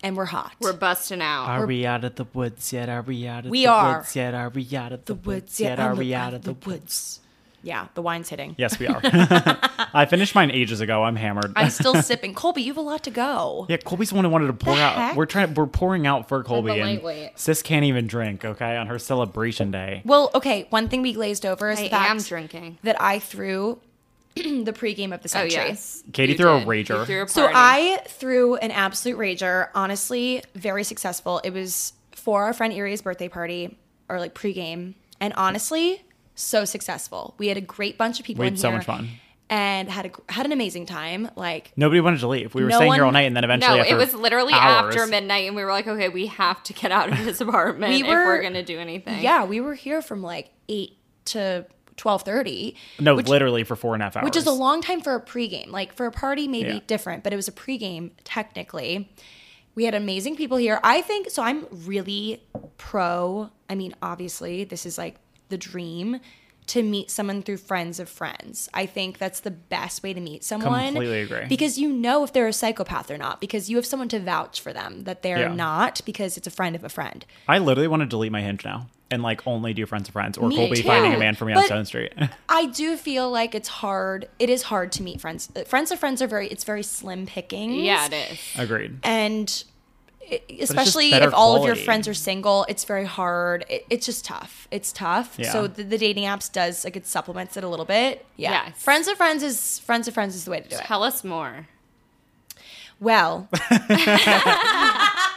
and we're hot. We're busting out. Are we out of the woods yet? Are we out of We the are. woods yet? Are we out of the, the woods yet? Are we out of the woods? Woods? Yeah, the wine's hitting. Yes, we are. I finished mine ages ago. I'm hammered. I'm still sipping. Colbie, you have a lot to go. yeah, Colbie's the one who wanted to pour The out. heck? We're trying. We're pouring out for oh, Colbie, and lightweight. Sis can't even drink. Okay, on her celebration day. Well, okay, one thing we glazed over is that I the fact am drinking. that I threw the pregame of the Oh, century. yes. Katy You threw a rager. Threw a So. I threw an absolute rager. Honestly, very successful. It was for our friend Erie's birthday party or like pregame, and honestly, so successful. We had a great bunch of people We in had so here much fun. and had a, had an amazing time. Like Nobody wanted to leave. We were No staying here all night, and then eventually, No, after it was literally hours- after midnight, and we were like, okay, we have to get out of this apartment We if were- we're gonna do anything. yeah, we were here from like eight to twelve thirty. No, which, literally for four and a half hours. which is a long time for a pregame. Like for a party, maybe Yeah. different, but it was a pregame technically. We had amazing people here. I think so. I'm really pro. I mean, obviously, this is like the dream to meet someone through friends of friends. I think that's the best way to meet someone. Completely agree. Because you know if they're a psychopath or not, because you have someone to vouch for them that they're Yeah. not, because it's a friend of a friend. I literally want to delete my hinge now and like only do friends of friends or Me Colbie too. finding a man for me on But- Stone Street. I do feel like it's hard. It is hard to meet friends. Friends of friends are very. It's very slim pickings. Yeah, it is. Agreed. and it- just especially if all of your friends are single it's very hard. It, it's just tough. It's tough. Yeah. so the, the dating apps does like it supplements it a little bit. Yeah. Yes. friends of friends is friends of friends is the way to do it. Tell us more. well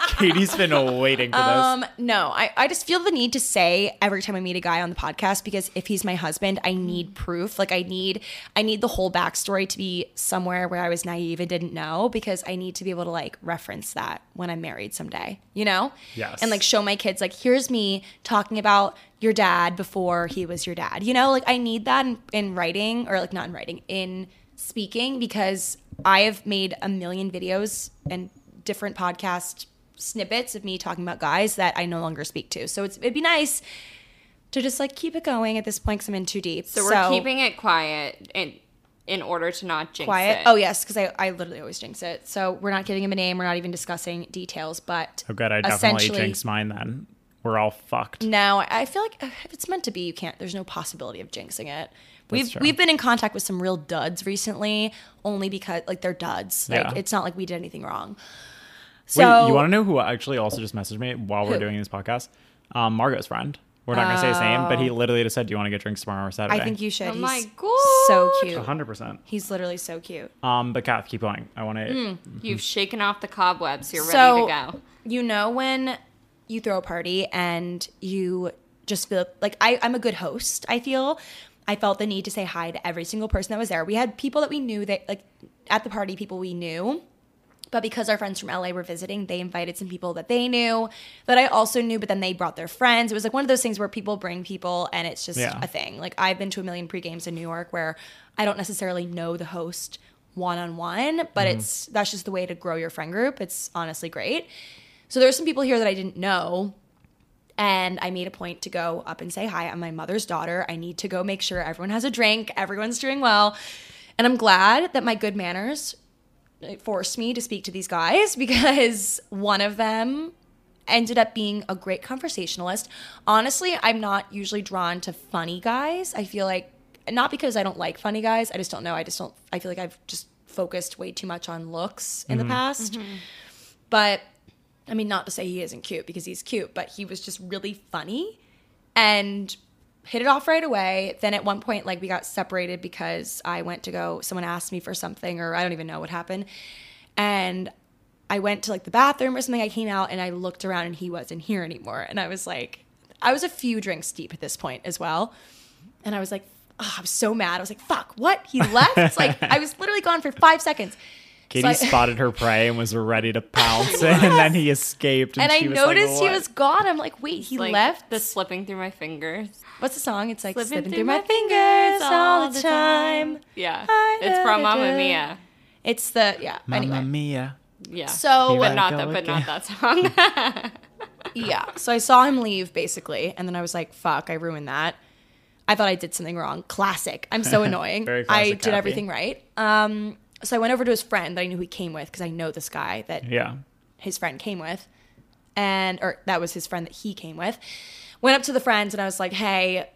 Katy's been waiting for this. um no I, I just feel the need to say every time i meet a guy on the podcast because if he's my husband i need proof like i need i need the whole backstory to be somewhere where i was naive and didn't know because i need to be able to like reference that when i'm married someday you know Yes. and like show my kids like here's me talking about your dad before he was your dad you know like i need that in, in writing or like not in writing in speaking because i have made a million videos and different podcast snippets of me talking about guys that i no longer speak to so it's, it'd be nice to just like keep it going at this point because i'm in too deep So we're keeping it quiet in in order to not jinx quiet it. oh yes because I, I literally always jinx it so we're not giving him a name we're not even discussing details but oh, good. I definitely essentially- jinxed mine then. We're all fucked. No, I I feel like uh, if it's meant to be, you can't. There's no possibility of jinxing it. We've true. we've been in contact with some real duds recently, only because like they're duds. Like Yeah. it's not like we did anything wrong. Wait, So you want to know who actually also just messaged me while we're Who? doing this podcast? Um, Margot's friend. We're not going to say his name, but he literally just said, "Do you want to get drinks tomorrow or Saturday?" I think you should. Oh He's my God. so cute. hundred percent. He's literally so cute. Um, but Kath, keep going. I want to. You've shaken off the cobwebs. You're so ready to go. you know when you throw a party and you just feel like I, I'm a good host. I feel I felt the need to say hi to every single person that was there. We had people that we knew that like at the party, people we knew. But because our friends from LA were visiting, they invited some people that they knew that I also knew, but then they brought their friends. It was like one of those things where people bring people and it's just Yeah. a thing. Like I've been to a million pre-games in New York where I don't necessarily know the host one on one, but mm-hmm. it's that's just the way to grow your friend group. It's honestly great. So there were some people here that I didn't know. And I made a point to go up and say hi. I'm my mother's daughter. I need to go make sure everyone has a drink, everyone's doing well. And I'm glad that my good manners forced me to speak to these guys because one of them ended up being a great conversationalist. Honestly, I'm not usually drawn to funny guys. I feel like not because I don't like funny guys, I just don't know. I just don't I feel like I've just focused way too much on looks in the mm-hmm. past. Mm-hmm. But I mean not to say he isn't cute because he's cute, but he was just really funny and hit it off right away. Then at one point, like we got separated because I went to go, someone asked me for something, or I don't even know what happened. And I went to like the bathroom or something. I came out and I looked around and he wasn't here anymore. And I was like, I was a few drinks deep at this point as well. And I was like, oh, I was so mad. I was like, fuck, what? He left? like, I was literally gone for five seconds. Katy I- spotted her prey and was ready to pounce, and then he escaped. And, And I she was like, noticed he was gone. I'm like, wait, he Like left? the slipping through my fingers. What's the song? It's like Slipping slipping, through through, my my fingers all the time. Yeah, I it's from love Mamma. Mia. It's the yeah. Mamma anyway, mia. Yeah. So- but not that, go but not that song. yeah. So I saw him leave basically, and then I was like, "Fuck, I ruined that." I thought I did something wrong. Classic. I'm so annoying. Very I did Kathy. everything right. Um, so I went over to his friend that I knew he came with because I know this guy that Yeah. his friend came with, and or that was his friend that he came with. Went up to the friends and I was like, "Hey."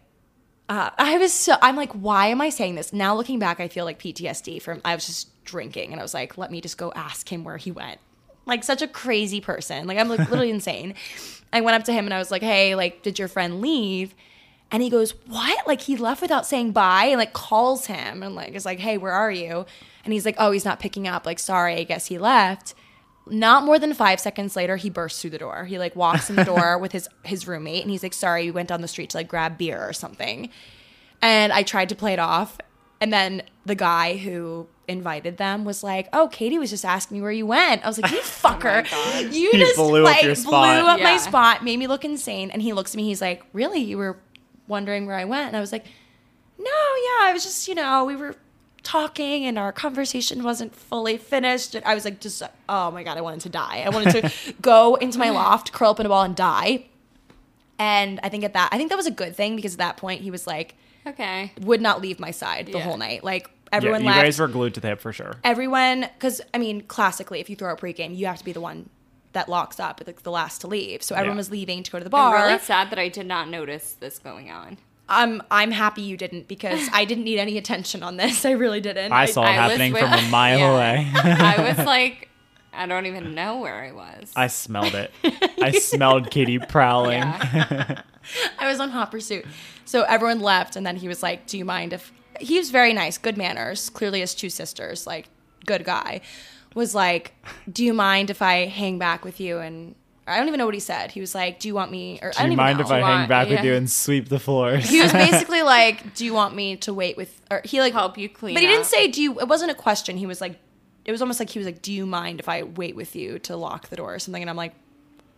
Uh, I was so I'm like, why am I saying this? Now looking back, I feel like PTSD from I was just drinking and I was like, let me just go ask him where he went. Like such a crazy person. Like I'm like literally insane. I went up to him and I was like, hey, like, did your friend leave? And he goes, what? Like he left without saying bye and like calls him and like is like, hey, where are you? And he's like, oh, he's not picking up. Like, sorry, I guess he left. Not more than five seconds later he bursts through the door. He like walks in the door with his his roommate and he's like sorry we went down the street to like grab beer or something. And i tried to play it off. And then the guy who invited them was like oh katy was just asking me where you went. I was like you oh fucker. You He just blew up like your blew spot. up my spot. Made me look insane. And he looks at me. He's like really? You were wondering where i went? And i was like no yeah i was just you know we were talking and our conversation wasn't fully finished and i was like just oh my god i wanted to die i wanted to go into my loft curl up in a ball and die And I think at that, I think that was a good thing because at that point he was like, Okay. would not leave my side the Yeah. whole night. Like Yeah, everyone you left. guys were glued to the hip for sure. everyone, because I mean, classically, if you throw a pregame, you have to be the one that locks up, like the last to leave. So everyone Yeah. was leaving to go to the bar. I'm bar. really sad that I did not notice this going on. I'm I'm happy you didn't because I didn't need any attention on this. I really didn't. I saw it I happening with- from a mile Yeah. away. I was like, I don't even know where I was. I smelled it. I smelled Kitty prowling. Yeah. I was on hot pursuit. So everyone left, and then he was like, "Do you mind if?" He was very nice, good manners. Clearly, his two sisters, like good guy, was like, "Do you mind if I hang back with you?" And I don't even know what he said. He was like, "Do you want me?" Or I Do don't you even mind know. if I hang want- back with yeah. you and sweep the floors? He was basically like, "Do you want me to wait with?" Or he like Help you clean But he didn't up. say, "Do you?" It wasn't a question. He was like, it was almost like he was like, "Do you mind if I wait with you to lock the door or something?" And I'm like,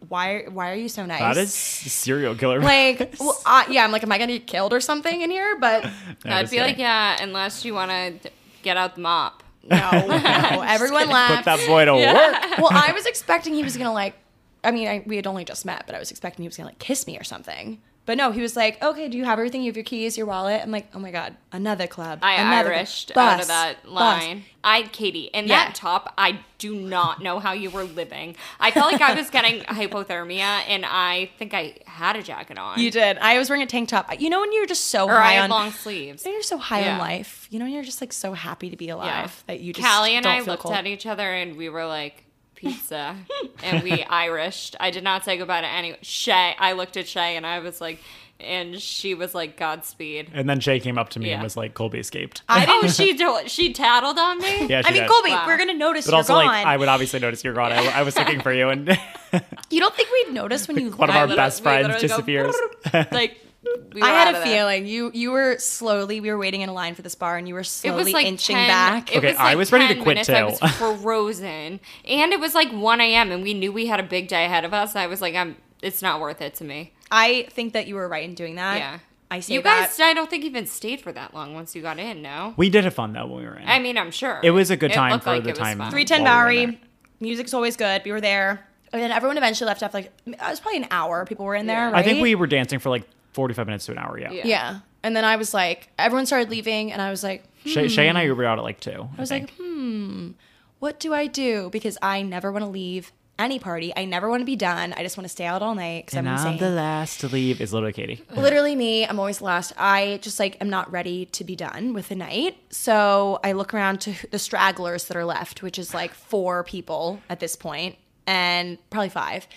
"Why? Why are you so nice?" that is serial killer. like, well, uh, yeah. I'm like, am I gonna get killed or something in here? But Yeah, I'd just be like, yeah, unless you want to get out the mop. no, no. Everyone laughs. Put that boy to work. well, I was expecting he was gonna like. I mean, I, we had only just met, but I was expecting he was gonna like kiss me or something. But no, he was like, "Okay, do you have everything? You have your keys, your wallet." I'm like, "Oh my god, another club." I another Irished club. out of that bus. line. I, Katy, in Yeah. that top, I do not know how you were living. I felt like I was getting hypothermia, and I think I had a jacket on. You did. I was wearing a tank top. You know when you're just so or I high had on long sleeves. when you're so high Yeah. on life. You know, when you're just like so happy to be alive that you just Callie and don't I looked cold. at each other and we were like, pizza. and we Irished. I did not say goodbye to any Shay. I looked at Shay and I was like, and she was like, Godspeed. And then Shay came up to me and was like, Colbie escaped. I Oh, she told, she tattled on me. yeah, she I mean, did. Colbie, Wow. we're gonna notice But you're also, gone. like, I would obviously notice you're gone. I, I was looking for you, and you don't think we'd notice when you? one of our best friends literally go disappears. like, we I had a feeling you you were slowly. We were waiting in a line for this bar, and you were It slowly was like inching 10, back. It Okay, was I like was ready to quit minutes. I too. was frozen, and it was like 1 a.m. and we knew we had a big day ahead of us. I was like, I'm. It's not worth it to me. I think that you were right in doing that. Yeah. I see. You that. guys, I don't think you even stayed for that long once you got in. No. we did have fun though when we were in. I mean, I'm sure It was a good time looked for like the it was time. fun. 310 while we Bowery. Music's always good. We were there. And then everyone eventually left after like, it was probably an hour. People were in there, Yeah. right? I think we were dancing for like 45 minutes to an hour. Yeah. Yeah. Yeah. And then I was like, everyone started leaving, and I was like, Shay, Shay and I Ubered out at like two. I was like, hmm, what do I do? Because I never want to leave any party. I never want to be done. I just want to stay out all night because I'm and I'm insane. the last to leave. Is literally Katy. Literally me. I'm always last. I just like am not ready to be done with the night. So I look around to the stragglers that are left, which is like four people at this point, and probably five,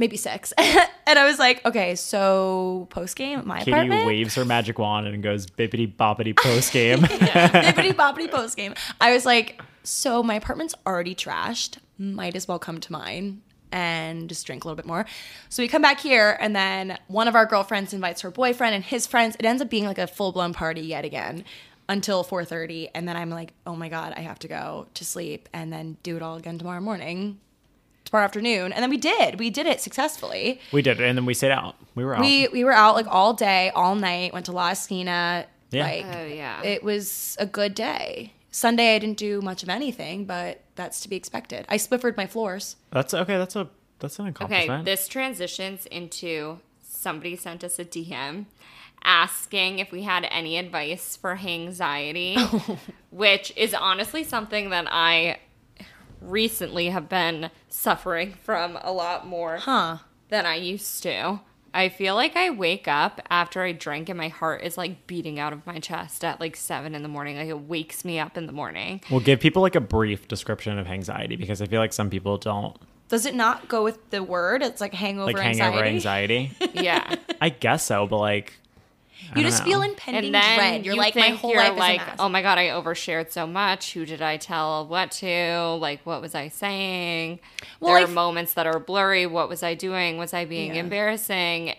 maybe six. and I was like, okay, so post game at my Katy apartment. waves her magic wand and goes bippity boppity post game. Bippity boppity post game. I was like, so my apartment's already trashed. Might as well come to mine and just drink a little bit more. So we come back here, and then one of our girlfriends invites her boyfriend and his friends. It ends up being like a full blown party yet again until 4:30, and then I'm like, oh my god, I have to go to sleep and then do it all again tomorrow morning, tomorrow afternoon, and then we did. We did it successfully. we did it, and then we stayed out. We were out. We we were out like all day, all night. Went to La Esquina. Yeah. Like, Oh, yeah. It was a good day. Sunday I didn't do much of anything, but that's to be expected. I swiffered my floors. that's okay. That's a that's an Okay, this transitions into somebody sent us a DM asking if we had any advice for anxiety, which is honestly something that I recently have been suffering from a lot more Huh. than I used to. I feel like I wake up after I drink and my heart is like beating out of my chest at like seven in the morning. Like it wakes me up in the morning. we'll give people like a brief description of anxiety because I feel like some people don't Does it not go with the word? It's like hangover like anxiety. hangover anxiety. Yeah. I guess so, but like I You just know. feel impending and then dread. You're you like, my whole you're life like, is a mess. oh my god, I overshared so much. Who did I tell what to? Like, what was I saying? Well, there I are f- moments that are blurry. What was I doing? Was I being Yeah. embarrassing?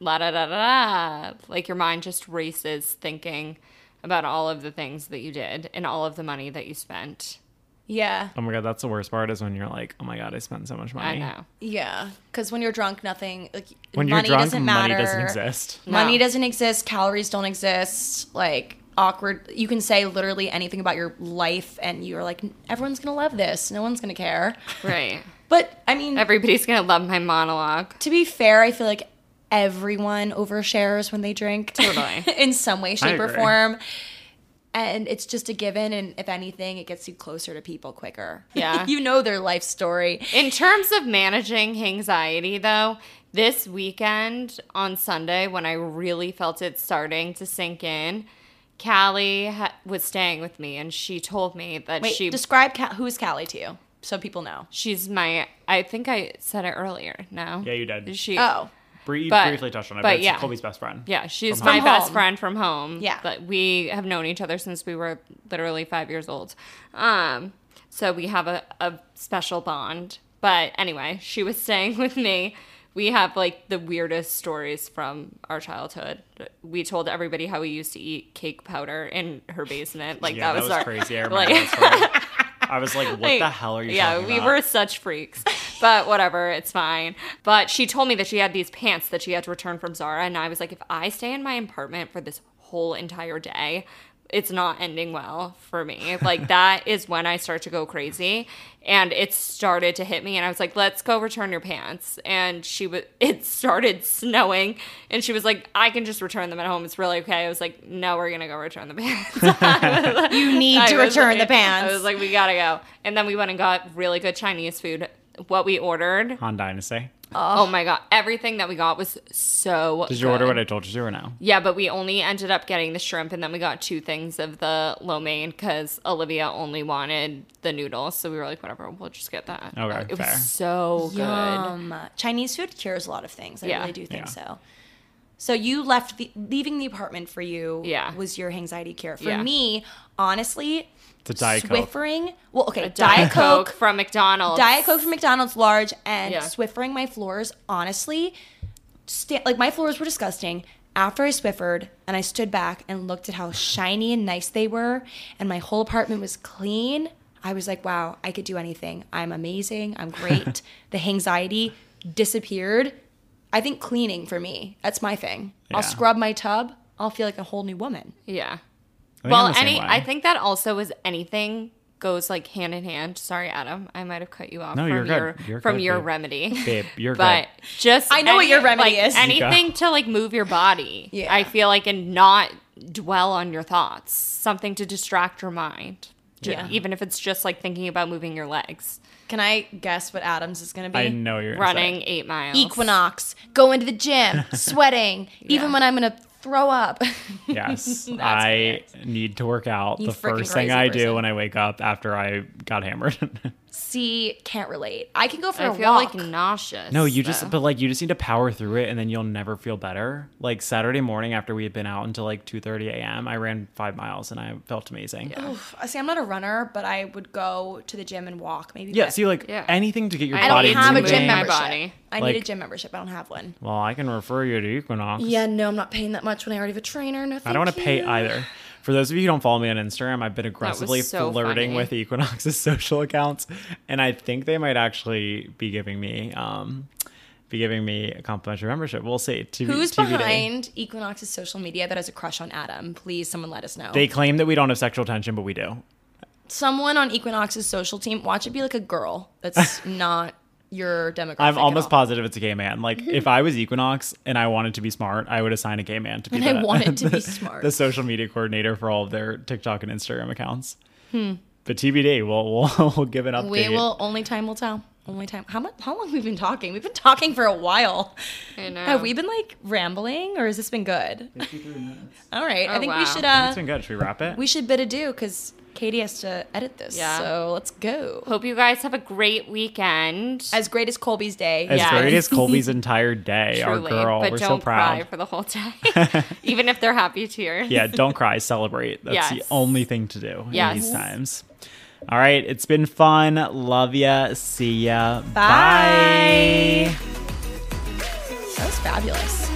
La da da da da. Like your mind just races thinking about all of the things that you did and all of the money that you spent. Yeah, Oh my god, that's the worst part is when you're like, oh my god, I spent so much money. I know. yeah. Because when you're drunk, nothing like When you're money drunk, doesn't money doesn't exist. Money doesn't exist. Calories don't exist. Like awkward. You can say literally anything about your life, and you're like, everyone's gonna love this. No one's gonna care. Right. But I mean, Everybody's gonna love my monologue. to be fair, I feel like everyone overshares when they drink. Totally. in some way, shape, or form. And it's just a given. And if anything, it gets you closer to people quicker. Yeah. you know their life story. In terms of managing anxiety, though, this weekend on Sunday, when I really felt it starting to sink in, Callie ha- was staying with me, and she told me that Wait, she describe Ca- who's Callie to you so people know. she's my. I think I said it earlier. No, Yeah, you did. She. Oh, Bree But- briefly touched on it, but but, it's yeah. Colbie's best friend. Yeah, she's my home. best friend from home. Yeah. But we have known each other since we were literally five years old. Um, so we have a, a special bond. But anyway, she was staying with me. We have like the weirdest stories from our childhood. We told everybody how we used to eat cake powder in her basement. Like Yeah, that was, our crazy. I remember like- that story. I was like, what like, the hell are you yeah we about? were such freaks but whatever it's fine but she told me that she had these pants that she had to return from zara and i was like if i stay in my apartment for this whole entire day it's not ending well for me like that is when i start to go crazy and it started to hit me and i was like let's go return your pants and she was it started snowing and she was like i can just return them at home it's really okay i was like no we're gonna go return the pants you need I to return like- the pants. I was like, we gotta go. And then we went and got really good Chinese food. What we ordered, Han Dynasty. Oh my god, everything that we got was so. Did you order good. what I told you to or no? Yeah, but we only ended up getting the shrimp, and then we got two things of the lo mein because Olivia only wanted the noodles. So we were like, whatever, we'll just get that. Okay, it fair. was so good. Yum. Chinese food cures a lot of things. I Yeah. really do think Yeah. so. So you left the leaving the apartment for you Yeah. was your anxiety cure. For Yeah. me, honestly, It's a Diet Coke. Swiffering. Well, okay, A Diet Coke, from McDonald's. Diet Coke from McDonald's large and Yeah. Swiffering my floors, honestly, sta- like my floors were disgusting. After I Swiffered and I stood back and looked at how shiny and nice they were, and my whole apartment was clean, I was like, wow, I could do anything. I'm amazing. I'm great. the anxiety disappeared. I think cleaning for me, that's my thing. I'll Yeah. scrub my tub, I'll feel like a whole new woman. Yeah. I Well, I'm the same any, way. I think that also is anything goes like hand in hand. Sorry, Adam, I might have cut you off No, from you're good. your You're from good, your babe. remedy. Babe, you're but good. just I know what your remedy like, is. Anything to like move your body. Yeah. I feel like and not dwell on your thoughts. Something to distract your mind. Yeah. Even if it's just like thinking about moving your legs, Can I guess what Adams is going to be? I know you're running eight miles. Equinox, going to the gym, sweating, even when I'm gonna throw up. Yes, I need to work out. You the first thing I do when I wake up after I got hammered. See, can't relate. I can go for I a feel walk. like nauseous. no, you just though. but like you just need to power through it, and then you'll never feel better. Like Saturday morning after we had been out until like two thirty a.m., I ran five miles and I felt amazing. Yeah, Oof. See, I'm not a runner, but I would go to the gym and walk. Maybe. Yeah, see, like Yeah. anything to get your I I don't have a gym membership. body. I Like- need a gym membership. I don't have one. Well, I can refer you to Equinox. Yeah, no, I'm not paying that much when I already have a trainer. No, I don't want to pay either. For those of you who don't follow me on Instagram, I've been aggressively so flirting funny. with Equinox's social accounts, and I think they might actually be giving me um, be giving me a complimentary membership. We'll see. TB Who's TBD. behind Equinox's social media that has a crush on Adam? Please, someone let us know. They claim that we don't have sexual tension, but we do. someone on Equinox's social team, watch it be like a girl that's not your demographic. I'm almost positive it's a gay man. Like if I was Equinox and I wanted to be smart, I would assign a gay man to be And the, I wanted to be smart. the social media coordinator for all of their TikTok and Instagram accounts. But TBD, we'll we'll, we'll give an update. Hmm. We will. Only time will tell. Only time. How much? How long we've we been talking? We've been talking for a while. I know. Have we been like rambling, or has this been good? All right. I Oh, think wow. we should. It's Uh, been good. Should we wrap it? we should bid adieu because Katy has to edit this. Yeah. So let's go. Hope you guys have a great weekend. As great as Colbie's day. As Yes. great as Colbie's entire day, Truly, our girl. but We're don't so cry proud. for the whole day, even if they're happy tears. yeah, don't cry, celebrate. That's the only thing to do Yes. in these times. All right, it's been fun. Love ya. See ya. Bye. Bye. That was fabulous.